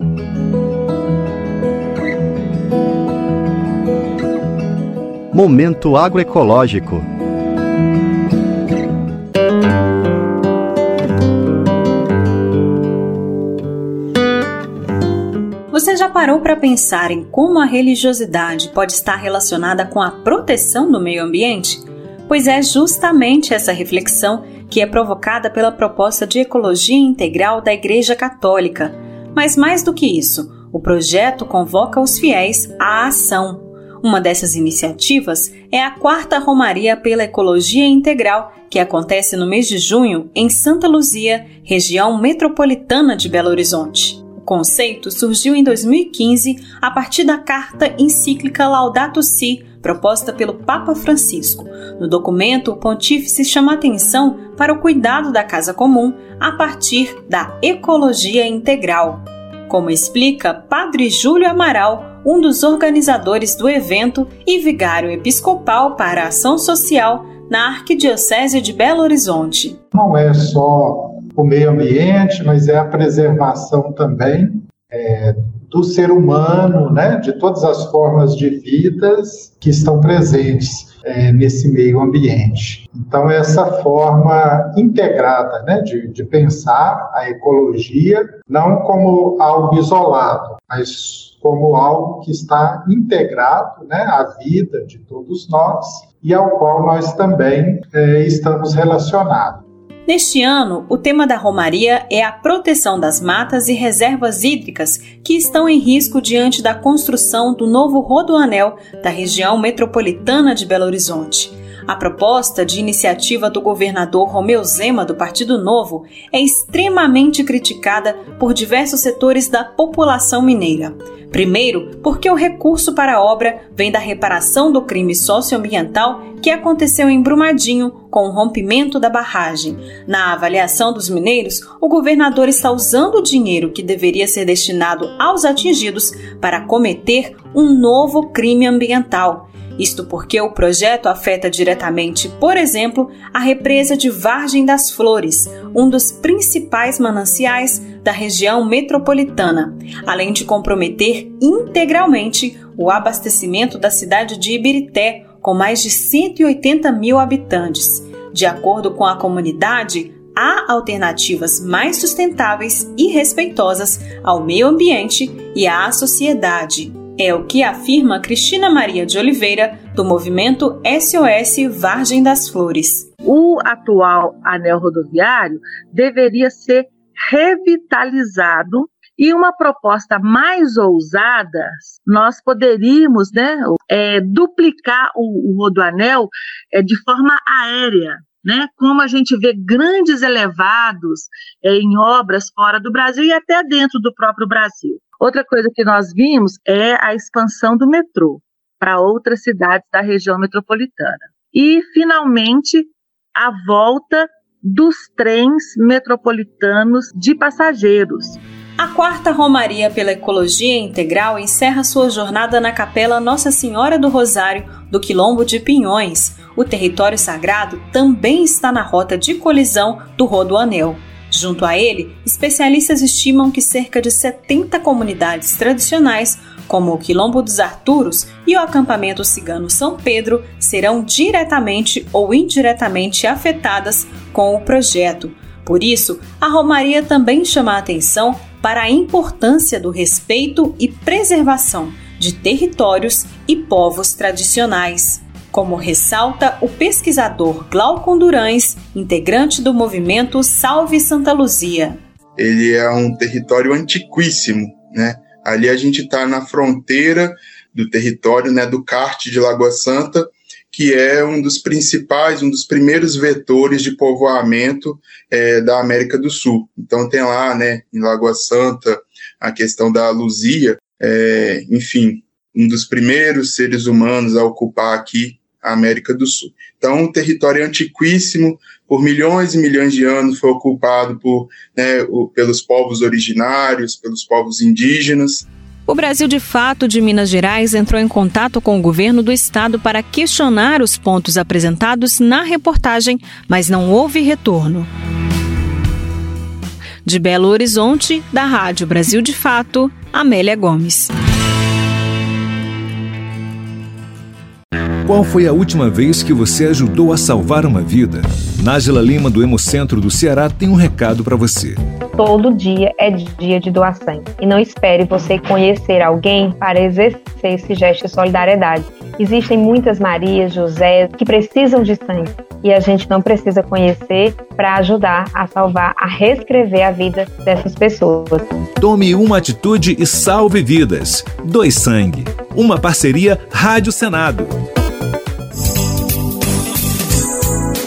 Momento Agroecológico. Você já parou para pensar em como a religiosidade pode estar relacionada com a proteção do meio ambiente? Pois é justamente essa reflexão que é provocada pela proposta de ecologia integral da Igreja Católica. Mas mais do que isso, o projeto convoca os fiéis à ação uma dessas iniciativas é a quarta Romaria pela Ecologia Integral, que acontece no mês de junho em Santa Luzia, região metropolitana de Belo Horizonte. O conceito surgiu em 2015 a partir da carta encíclica Laudato Si, proposta pelo Papa Francisco. No documento, o pontífice chama atenção para o cuidado da casa comum a partir da ecologia integral. Como explica Padre Júlio Amaral, um dos organizadores do evento e vigário episcopal para a ação social na Arquidiocese de Belo Horizonte. Não é só o meio ambiente, mas é a preservação também é, do ser humano, né, de todas as formas de vidas que estão presentes é, nesse meio ambiente. Então, essa forma integrada né, de, de pensar a ecologia, não como algo isolado, mas como algo que está integrado né, à vida de todos nós e ao qual nós também é, estamos relacionados. Neste ano, o tema da Romaria é a proteção das matas e reservas hídricas que estão em risco diante da construção do novo rodoanel da região metropolitana de Belo Horizonte. A proposta de iniciativa do governador Romeu Zema do Partido Novo é extremamente criticada por diversos setores da população mineira. Primeiro, porque o recurso para a obra vem da reparação do crime socioambiental que aconteceu em Brumadinho com o rompimento da barragem. Na avaliação dos mineiros, o governador está usando o dinheiro que deveria ser destinado aos atingidos para cometer um novo crime ambiental. Isto porque o projeto afeta diretamente, por exemplo, a represa de Vargem das Flores, um dos principais mananciais da região metropolitana, além de comprometer integralmente o abastecimento da cidade de Ibirité, com mais de 180 mil habitantes. De acordo com a comunidade, há alternativas mais sustentáveis e respeitosas ao meio ambiente e à sociedade. É o que afirma Cristina Maria de Oliveira, do movimento SOS Vargem das Flores. O atual anel rodoviário deveria ser revitalizado e uma proposta mais ousada, nós poderíamos né, é, duplicar o, o rodoanel é, de forma aérea, né? Como a gente vê grandes elevados é, em obras fora do Brasil e até dentro do próprio Brasil. Outra coisa que nós vimos é a expansão do metrô para outras cidades da região metropolitana. E, finalmente, a volta dos trens metropolitanos de passageiros. A quarta Romaria pela Ecologia Integral encerra sua jornada na Capela Nossa Senhora do Rosário, do Quilombo de Pinhões. O território sagrado também está na rota de colisão do Rodoanel. Junto a ele, especialistas estimam que cerca de 70 comunidades tradicionais, como o Quilombo dos Arturos e o acampamento cigano São Pedro, serão diretamente ou indiretamente afetadas com o projeto. Por isso, a Romaria também chama a atenção para a importância do respeito e preservação de territórios e povos tradicionais como ressalta o pesquisador Glaucon Durães, integrante do movimento Salve Santa Luzia. Ele é um território antiquíssimo, né? Ali a gente está na fronteira do território né, do Carte de Lagoa Santa, que é um dos principais, um dos primeiros vetores de povoamento é, da América do Sul. Então tem lá, né, em Lagoa Santa, a questão da Luzia, é, enfim, um dos primeiros seres humanos a ocupar aqui América do Sul. Então, um território antiquíssimo, por milhões e milhões de anos, foi ocupado por, né, o, pelos povos originários, pelos povos indígenas. O Brasil de Fato de Minas Gerais entrou em contato com o governo do estado para questionar os pontos apresentados na reportagem, mas não houve retorno. De Belo Horizonte, da Rádio Brasil de Fato, Amélia Gomes. Qual foi a última vez que você ajudou a salvar uma vida? Nájila Lima, do Hemocentro do Ceará, tem um recado para você. Todo dia é dia de doar sangue. E não espere você conhecer alguém para exercer esse gesto de solidariedade. Existem muitas Marias, José que precisam de sangue. E a gente não precisa conhecer para ajudar a salvar, a reescrever a vida dessas pessoas. Tome uma atitude e salve vidas. Doe sangue. Uma parceria Rádio Senado.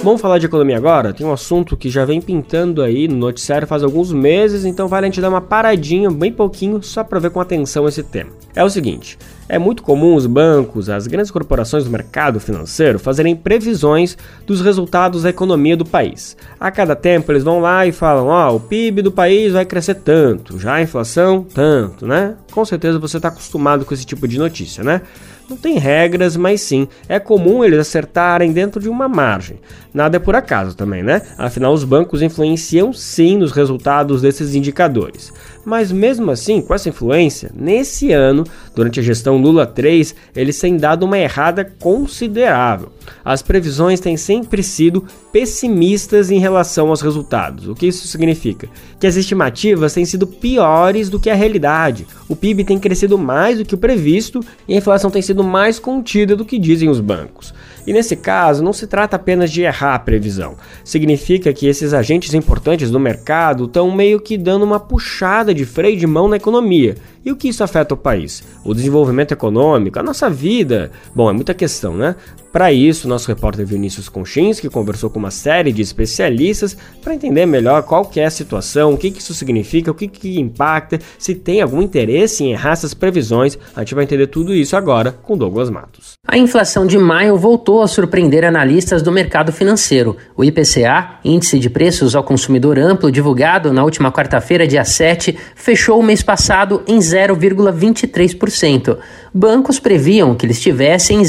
Vamos falar de economia agora? Tem um assunto que já vem pintando aí no noticiário faz alguns meses, então vale a gente dar uma paradinha, bem pouquinho, só para ver com atenção esse tema. É o seguinte: é muito comum os bancos, as grandes corporações do mercado financeiro fazerem previsões dos resultados da economia do país. A cada tempo eles vão lá e falam: ó, oh, o PIB do país vai crescer tanto, já a inflação, tanto, né? Com certeza você está acostumado com esse tipo de notícia, né? Não tem regras, mas sim, é comum eles acertarem dentro de uma margem. Nada é por acaso também, né? Afinal, os bancos influenciam sim nos resultados desses indicadores. Mas mesmo assim, com essa influência, nesse ano, durante a gestão Lula 3, eles têm dado uma errada considerável. As previsões têm sempre sido pessimistas em relação aos resultados. O que isso significa? Que as estimativas têm sido piores do que a realidade. O PIB tem crescido mais do que o previsto e a inflação tem sido mais contida do que dizem os bancos. E nesse caso, não se trata apenas de errar a previsão. Significa que esses agentes importantes do mercado estão meio que dando uma puxada de freio de mão na economia. E o que isso afeta o país? O desenvolvimento econômico, a nossa vida? Bom, é muita questão, né? Para isso, nosso repórter Vinícius Conchinski conversou com uma série de especialistas para entender melhor qual que é a situação, o que, que isso significa, o que, que impacta, se tem algum interesse em errar essas previsões. A gente vai entender tudo isso agora com Douglas Matos. A inflação de maio voltou a surpreender analistas do mercado financeiro. O IPCA, Índice de Preços ao Consumidor Amplo, divulgado na última quarta-feira, dia 7, fechou o mês passado em 0,23%. Bancos previam que ele estivesse em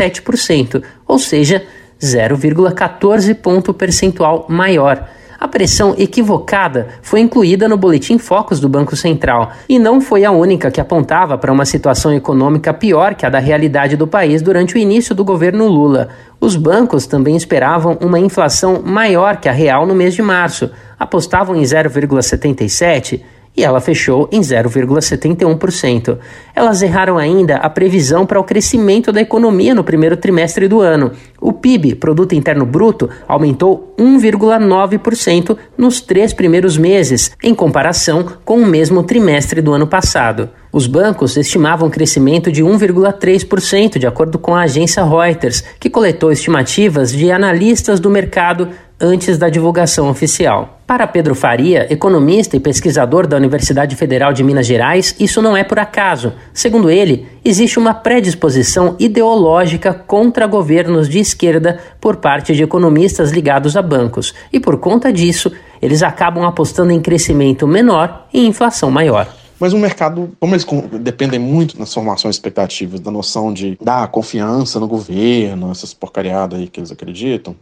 0,37%, ou seja, 0,14 ponto percentual maior. A pressão equivocada foi incluída no boletim Focus do Banco Central e não foi a única que apontava para uma situação econômica pior que a da realidade do país durante o início do governo Lula. Os bancos também esperavam uma inflação maior que a real no mês de março, apostavam em 0,77 e ela fechou em 0,71%. Elas erraram ainda a previsão para o crescimento da economia no primeiro trimestre do ano. O PIB, Produto Interno Bruto, aumentou 1,9% nos três primeiros meses, em comparação com o mesmo trimestre do ano passado. Os bancos estimavam crescimento de 1,3%, de acordo com a agência Reuters, que coletou estimativas de analistas do mercado antes da divulgação oficial. Para Pedro Faria, economista e pesquisador da Universidade Federal de Minas Gerais, isso não é por acaso. Segundo ele, existe uma predisposição ideológica contra governos de esquerda por parte de economistas ligados a bancos, e por conta disso, eles acabam apostando em crescimento menor e inflação maior. Mas o mercado, como eles dependem muito das formações expectativas, da noção de dar confiança no governo, essas porcariadas aí que eles acreditam,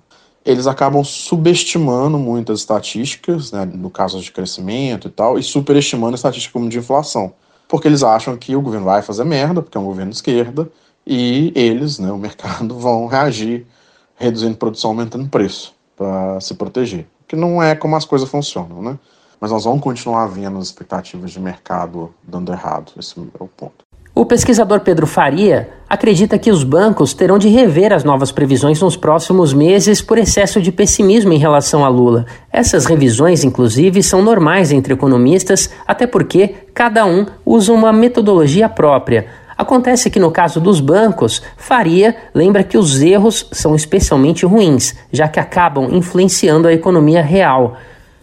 eles acabam subestimando muitas estatísticas, né, no caso de crescimento e tal, e superestimando a estatística como de inflação. Porque eles acham que o governo vai fazer merda, porque é um governo de esquerda, e eles, né, o mercado, vão reagir reduzindo produção, aumentando preço para se proteger. Que não é como as coisas funcionam, né? Mas nós vamos continuar vendo as expectativas de mercado dando errado. Esse é o ponto. O pesquisador Pedro Faria acredita que os bancos terão de rever as novas previsões nos próximos meses por excesso de pessimismo em relação a Lula. Essas revisões, inclusive, são normais entre economistas, até porque cada um usa uma metodologia própria. Acontece que no caso dos bancos, Faria lembra que os erros são especialmente ruins, já que acabam influenciando a economia real.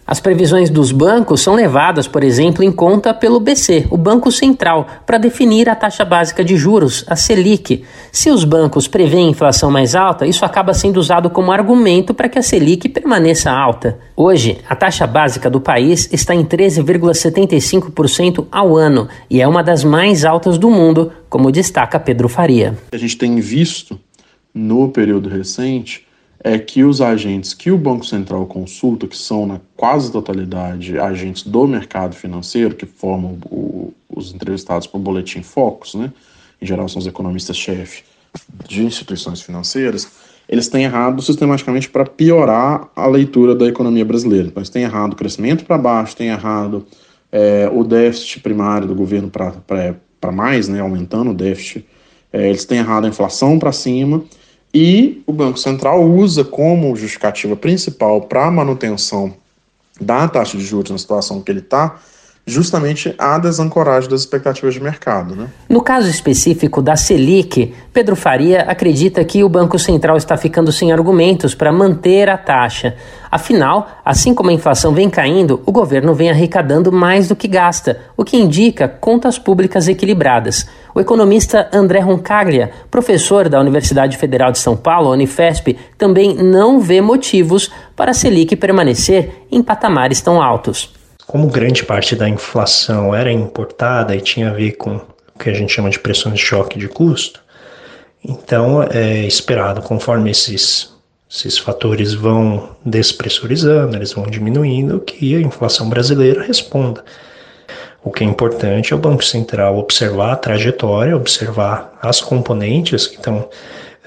As previsões dos bancos são levadas, por exemplo, em conta pelo BC, o Banco Central, para definir a taxa básica de juros, a Selic. Se os bancos preveem inflação mais alta, isso acaba sendo usado como argumento para que a Selic permaneça alta. Hoje, a taxa básica do país está em 13,75% ao ano e é uma das mais altas do mundo, como destaca Pedro Faria. A gente tem visto no período recente é que os agentes que o Banco Central consulta, que são na quase totalidade agentes do mercado financeiro, que formam o, os entrevistados por boletim Focus, né? em geral são os economistas-chefe de instituições financeiras, eles têm errado sistematicamente para piorar a leitura da economia brasileira. Então, eles têm errado o crescimento para baixo, têm errado é, o déficit primário do governo para mais, né, aumentando o déficit, é, eles têm errado a inflação para cima e o Banco Central usa como justificativa principal para a manutenção da taxa de juros na situação que ele está, justamente a desancoragem das expectativas de mercado. Né? No caso específico da Selic, Pedro Faria acredita que o Banco Central está ficando sem argumentos para manter a taxa. Afinal, assim como a inflação vem caindo, o governo vem arrecadando mais do que gasta, o que indica contas públicas equilibradas. O economista André Roncaglia, professor da Universidade Federal de São Paulo, Unifesp, também não vê motivos para a Selic permanecer em patamares tão altos como grande parte da inflação era importada e tinha a ver com o que a gente chama de pressões de choque de custo, então é esperado, conforme esses, esses fatores vão despressurizando, eles vão diminuindo, que a inflação brasileira responda. O que é importante é o Banco Central observar a trajetória, observar as componentes que estão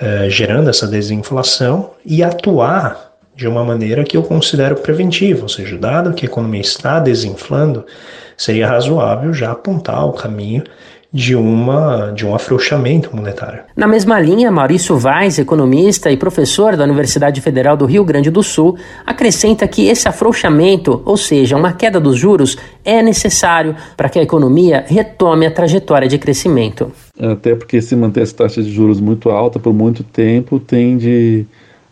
é, gerando essa desinflação e atuar de uma maneira que eu considero preventiva, ou seja, dado que a economia está desinflando, seria razoável já apontar o caminho de, uma, de um afrouxamento monetário. Na mesma linha, Maurício Vaz, economista e professor da Universidade Federal do Rio Grande do Sul, acrescenta que esse afrouxamento, ou seja, uma queda dos juros, é necessário para que a economia retome a trajetória de crescimento. Até porque se manter essa taxa de juros muito alta por muito tempo tende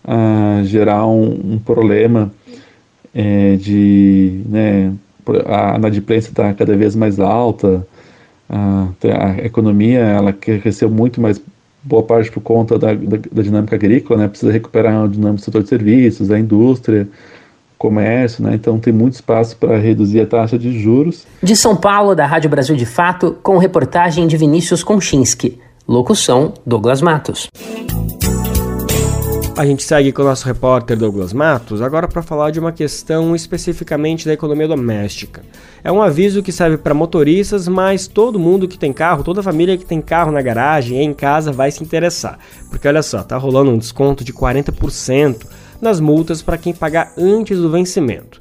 a gerar um, um problema é, de né, a inadimplência está cada vez mais alta, a, a, economia ela cresceu muito, mas boa parte por conta da, da, da dinâmica agrícola, né, precisa recuperar o dinâmico do setor de serviços, da indústria, comércio, né? Então tem muito espaço para reduzir a taxa de juros. De São Paulo, da Rádio Brasil de Fato, com reportagem de Vinícius Konchinski. Locução: Douglas Matos. A gente segue com o nosso repórter Douglas Matos, agora para falar de uma questão especificamente da economia doméstica. É um aviso que serve para motoristas, mas todo mundo que tem carro, toda família que tem carro na garagem e em casa vai se interessar. Porque olha só, tá rolando um desconto de 40% nas multas para quem pagar antes do vencimento.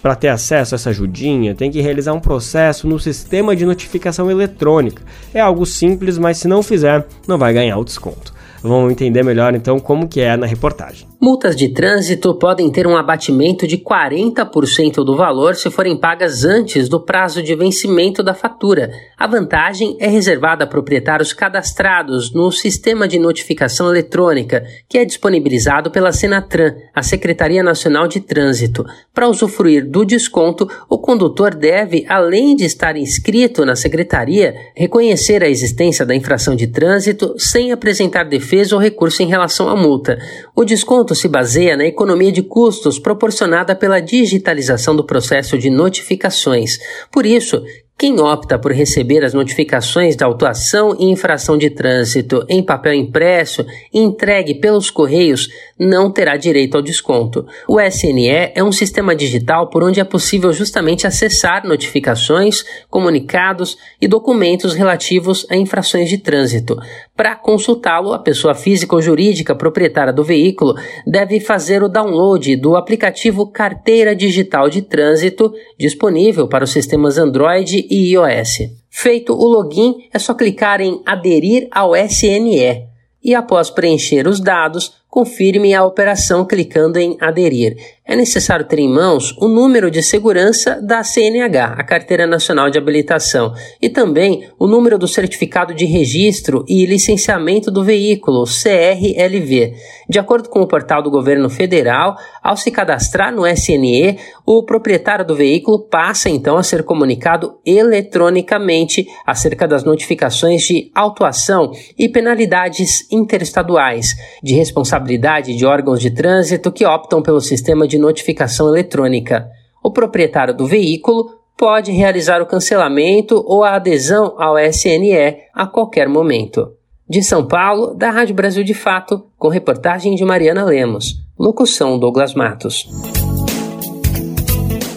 Para ter acesso a essa ajudinha, tem que realizar um processo no sistema de notificação eletrônica. É algo simples, mas se não fizer, não vai ganhar o desconto. Vamos entender melhor então como que é na reportagem. Multas de trânsito podem ter um abatimento de 40% do valor se forem pagas antes do prazo de vencimento da fatura. A vantagem é reservada a proprietários cadastrados no sistema de notificação eletrônica, que é disponibilizado pela Senatran, a Secretaria Nacional de Trânsito. Para usufruir do desconto, o condutor deve, além de estar inscrito na secretaria, reconhecer a existência da infração de trânsito sem apresentar defesa ou recurso em relação à multa. O desconto se baseia na economia de custos proporcionada pela digitalização do processo de notificações. Por isso, Quem opta por receber as notificações de autuação e infração de trânsito em papel impresso entregue pelos correios não terá direito ao desconto. O SNE é um sistema digital por onde é possível justamente acessar notificações, comunicados e documentos relativos a infrações de trânsito. Para consultá-lo, a pessoa física ou jurídica proprietária do veículo deve fazer o download do aplicativo Carteira Digital de Trânsito, disponível para os sistemas Android e iOS. Feito o login, é só clicar em Aderir ao SNE e, após preencher os dados, confirme a operação clicando em Aderir. É necessário ter em mãos o número de segurança da CNH, a Carteira Nacional de Habilitação, e também o número do Certificado de Registro e Licenciamento do Veículo, CRLV. De acordo com o portal do Governo Federal, ao se cadastrar no SNE, o proprietário do veículo passa então a ser comunicado eletronicamente acerca das notificações de autuação e penalidades interestaduais, de responsabilidade de órgãos de trânsito que optam pelo sistema de notificação eletrônica. O proprietário do veículo pode realizar o cancelamento ou a adesão ao SNE a qualquer momento. De São Paulo, da Rádio Brasil de Fato, com reportagem de Mariana Lemos. Locução Douglas Matos.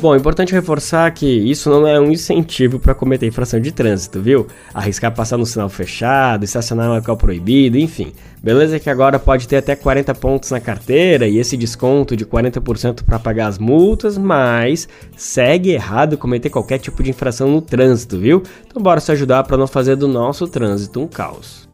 Bom, é importante reforçar que isso não é um incentivo para cometer infração de trânsito, viu? Arriscar passar no sinal fechado, estacionar em local proibido, enfim. Beleza que agora pode ter até 40 pontos na carteira e esse desconto de 40% para pagar as multas, mas segue errado cometer qualquer tipo de infração no trânsito, viu? Então bora se ajudar para não fazer do nosso trânsito um caos.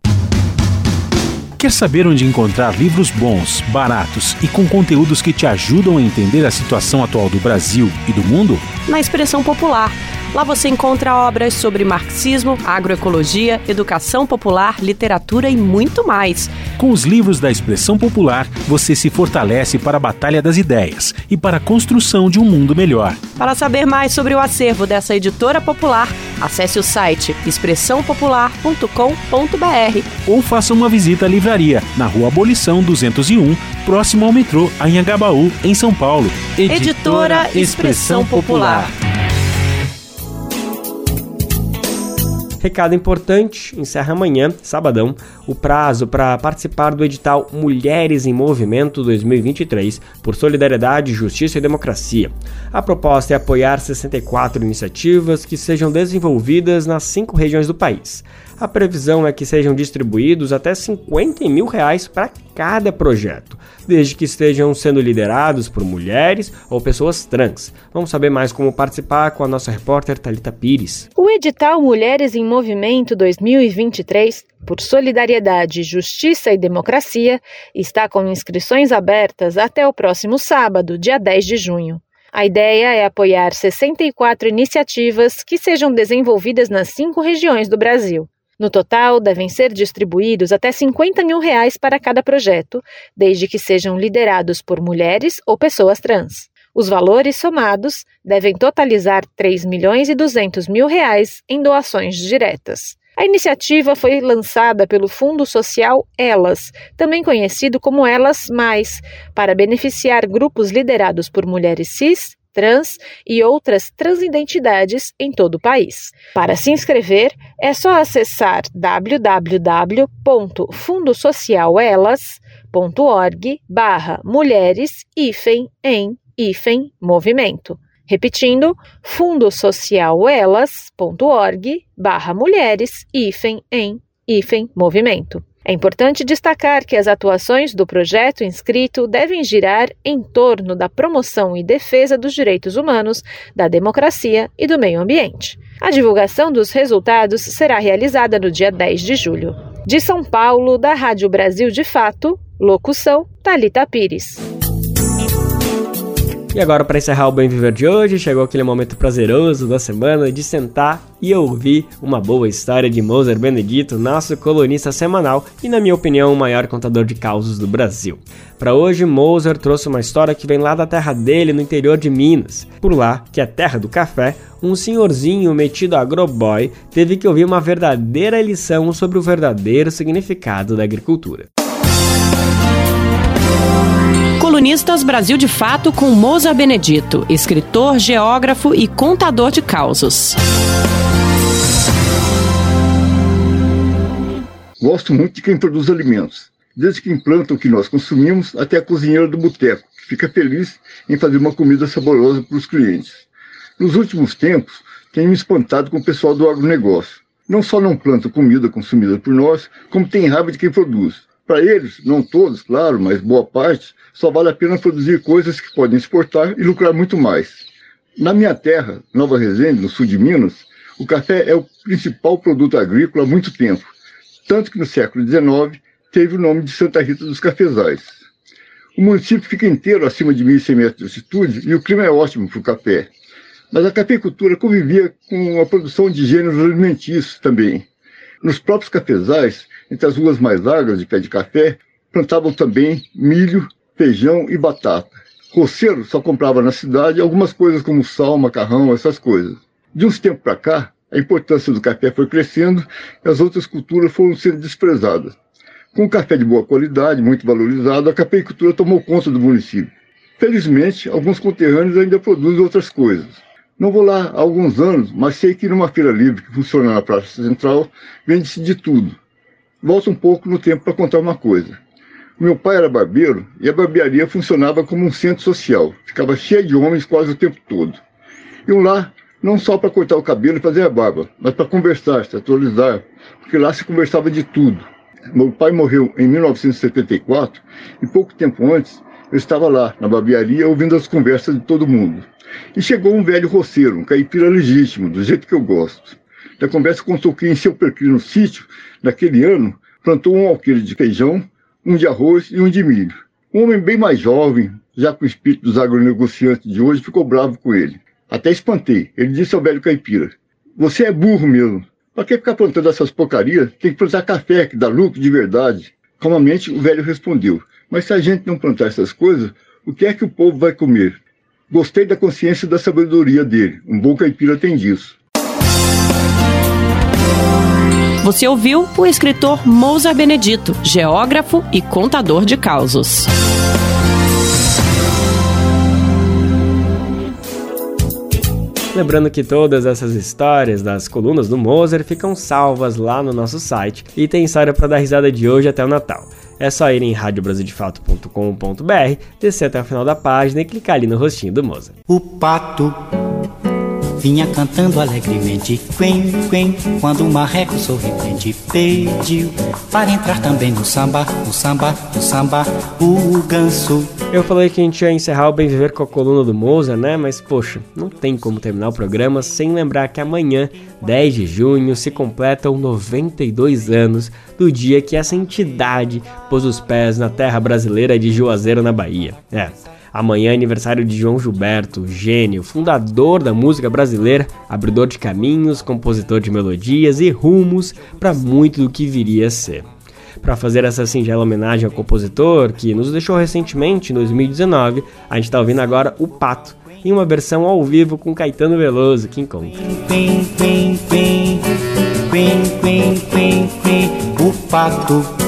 Quer saber onde encontrar livros bons, baratos e com conteúdos que te ajudam a entender a situação atual do Brasil e do mundo? Na Expressão Popular. Lá você encontra obras sobre marxismo, agroecologia, educação popular, literatura e muito mais. Com os livros da Expressão Popular, você se fortalece para a batalha das ideias e para a construção de um mundo melhor. Para saber mais sobre o acervo dessa editora popular, acesse o site expressãopopular.com.br ou faça uma visita à livraria na Rua Abolição 201, próximo ao metrô Anhangabaú, em São Paulo. Editora Expressão Popular. Recado importante: encerra amanhã, sabadão, o prazo para participar do edital Mulheres em Movimento 2023 por Solidariedade, Justiça e Democracia. A proposta é apoiar 64 iniciativas que sejam desenvolvidas nas cinco regiões do país. A previsão é que sejam distribuídos até 50 mil reais para cada projeto, desde que estejam sendo liderados por mulheres ou pessoas trans. Vamos saber mais como participar com a nossa repórter Talita Pires. O edital Mulheres em Movimento 2023 por Solidariedade, Justiça e Democracia está com inscrições abertas até o próximo sábado, dia 10 de junho. A ideia é apoiar 64 iniciativas que sejam desenvolvidas nas cinco regiões do Brasil. No total, devem ser distribuídos até 50 mil reais para cada projeto, desde que sejam liderados por mulheres ou pessoas trans. Os valores somados devem totalizar 3 milhões e 200 mil reais em doações diretas. A iniciativa foi lançada pelo Fundo Social Elas, também conhecido como Elas Mais, para beneficiar grupos liderados por mulheres cis, trans e outras transidentidades em todo o país. Para se inscrever, é só acessar www.fundosocialelas.org barra mulheres hífen em hífen movimento. Repetindo, fundosocialelas.org barra mulheres hífen em hífen movimento. É importante destacar que as atuações do projeto inscrito devem girar em torno da promoção e defesa dos direitos humanos, da democracia e do meio ambiente. A divulgação dos resultados será realizada no dia 10 de julho. De São Paulo, da Rádio Brasil de Fato, locução Talita Pires. E agora, para encerrar o Bem Viver de hoje, chegou aquele momento prazeroso da semana de sentar e ouvir uma boa história de Moser Benedito, nosso colunista semanal e, na minha opinião, o maior contador de causos do Brasil. Para hoje, Moser trouxe uma história que vem lá da terra dele, no interior de Minas. Por lá, que é a terra do café, um senhorzinho metido agroboy teve que ouvir uma verdadeira lição sobre o verdadeiro significado da agricultura colunistas Brasil de Fato com Moza Benedito, escritor, geógrafo e contador de causos. Gosto muito de quem produz alimentos, desde que implanta o que nós consumimos até a cozinheira do boteco, que fica feliz em fazer uma comida saborosa para os clientes. Nos últimos tempos, tenho me espantado com o pessoal do agronegócio. Não só não planta comida consumida por nós, como tem raiva de quem produz para eles, não todos, claro, mas boa parte, só vale a pena produzir coisas que podem exportar e lucrar muito mais. Na minha terra, Nova Resende, no sul de Minas, o café é o principal produto agrícola há muito tempo, tanto que no século XIX teve o nome de Santa Rita dos Cafezais. O município fica inteiro acima de 1.100 metros de altitude e o clima é ótimo para o café. Mas a cafeicultura convivia com a produção de gêneros alimentícios também. Nos próprios cafezais, entre as ruas mais largas de pé de café, plantavam também milho, feijão e batata. Roceiro só comprava na cidade algumas coisas como sal, macarrão, essas coisas. De uns tempos para cá, a importância do café foi crescendo e as outras culturas foram sendo desprezadas. Com o café de boa qualidade, muito valorizado, a cafeicultura tomou conta do município. Felizmente, alguns conterrâneos ainda produzem outras coisas. Não vou lá há alguns anos, mas sei que numa feira livre que funciona na Praça Central, vende-se de tudo. Volto um pouco no tempo para contar uma coisa. Meu pai era barbeiro e a barbearia funcionava como um centro social. Ficava cheio de homens quase o tempo todo. Iam lá não só para cortar o cabelo e fazer a barba, mas para conversar, se atualizar, porque lá se conversava de tudo. Meu pai morreu em 1974 e pouco tempo antes eu estava lá, na barbearia, ouvindo as conversas de todo mundo. E chegou um velho roceiro, um caipira legítimo, do jeito que eu gosto. Da conversa contou que em seu perfil no sítio, naquele ano, plantou um alqueire de feijão, um de arroz e um de milho. Um homem bem mais jovem, já com o espírito dos agronegociantes de hoje, ficou bravo com ele. Até espantei. Ele disse ao velho caipira: Você é burro mesmo. Para que ficar plantando essas porcarias? Tem que plantar café, que dá lucro de verdade. Calmamente, o velho respondeu: Mas se a gente não plantar essas coisas, o que é que o povo vai comer? Gostei da consciência e da sabedoria dele. Um bom caipira tem disso. Você ouviu o escritor Mousa Benedito, geógrafo e contador de causos. Lembrando que todas essas histórias das colunas do Moser ficam salvas lá no nosso site e tem história para dar risada de hoje até o Natal. É só ir em radiobrasildefato.com.br, descer até o final da página e clicar ali no rostinho do Moser. O pato vinha cantando alegremente, quen, quen, quando o marreco sorridente pediu para entrar também no samba, no samba, no samba, o ganso. Eu falei que a gente ia encerrar o Bem Viver com a coluna do Moza, né? Mas poxa, não tem como terminar o programa sem lembrar que amanhã, 10 de junho, se completam 92 anos do dia que essa entidade pôs os pés na terra brasileira de Juazeiro, na Bahia. É. Amanhã é aniversário de João Gilberto, gênio, fundador da música brasileira, abridor de caminhos, compositor de melodias e rumos para muito do que viria a ser. Para fazer essa singela homenagem ao compositor, que nos deixou recentemente, em 2019, a gente está ouvindo agora O Pato, em uma versão ao vivo com Caetano Veloso, que encontra. O pato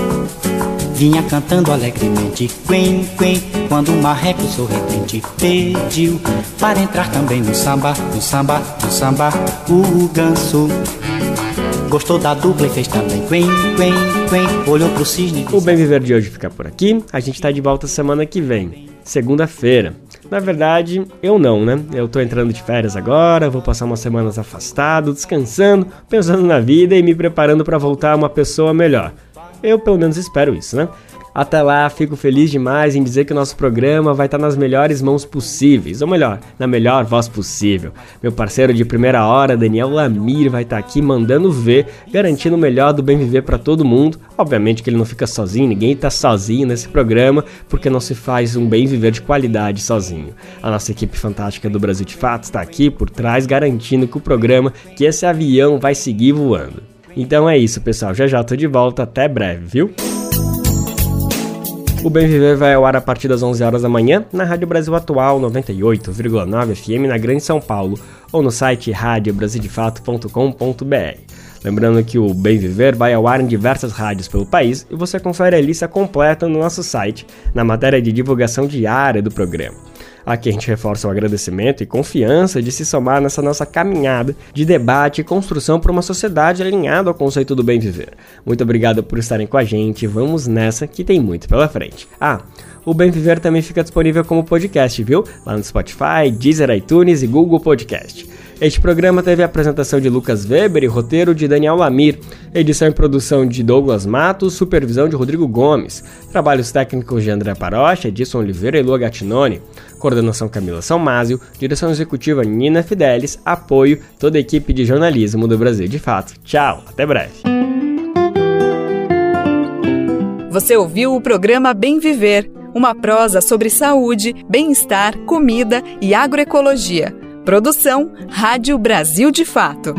vinha cantando alegremente, quen, quen, quando o marreco sorridente pediu para entrar também no samba, no samba, no samba, o ganso. Gostou da dupla e fez também quen, quen, quen, olhou pro cisne. O Bem Viver de hoje fica por aqui, a gente tá de volta semana que vem, segunda-feira. Na verdade, eu não, né? Eu tô entrando de férias agora, vou passar umas semanas afastado, descansando, pensando na vida e me preparando para voltar uma pessoa melhor. Eu pelo menos espero isso, né? Até lá, fico feliz demais em dizer que o nosso programa vai estar nas melhores mãos possíveis, ou melhor, na melhor voz possível. Meu parceiro de primeira hora, Daniel Lamir, vai estar aqui mandando ver, garantindo o melhor do bem viver para todo mundo. Obviamente que ele não fica sozinho, ninguém está sozinho nesse programa, porque não se faz um bem viver de qualidade sozinho. A nossa equipe fantástica do Brasil de Fato está aqui por trás, garantindo que o programa, que esse avião vai seguir voando. Então é isso, pessoal. Já já tô de volta. Até breve, viu? O Bem Viver vai ao ar a partir das 11 horas da manhã na Rádio Brasil Atual 98,9 FM na Grande São Paulo ou no site radiobrasildefato.com.br. Lembrando que o Bem Viver vai ao ar em diversas rádios pelo país e você confere a lista completa no nosso site, na matéria de divulgação diária do programa. Aqui a gente reforça o agradecimento e confiança de se somar nessa nossa caminhada de debate e construção para uma sociedade alinhada ao conceito do bem viver. Muito obrigado por estarem com a gente. Vamos nessa que tem muito pela frente. Ah, o Bem Viver também fica disponível como podcast, viu? Lá no Spotify, Deezer, iTunes e Google Podcast. Este programa teve a apresentação de Lucas Weber e roteiro de Daniel Lamir, edição e produção de Douglas Matos, supervisão de Rodrigo Gomes, trabalhos técnicos de André Parocha, Edson Oliveira e Lua Gattinoni, coordenação Camila Salmásio, direção executiva Nina Fidelis, apoio toda a equipe de jornalismo do Brasil de Fato. Tchau, até breve. Você ouviu o programa Bem Viver, uma prosa sobre saúde, bem-estar, comida e agroecologia Produção Rádio Brasil de Fato.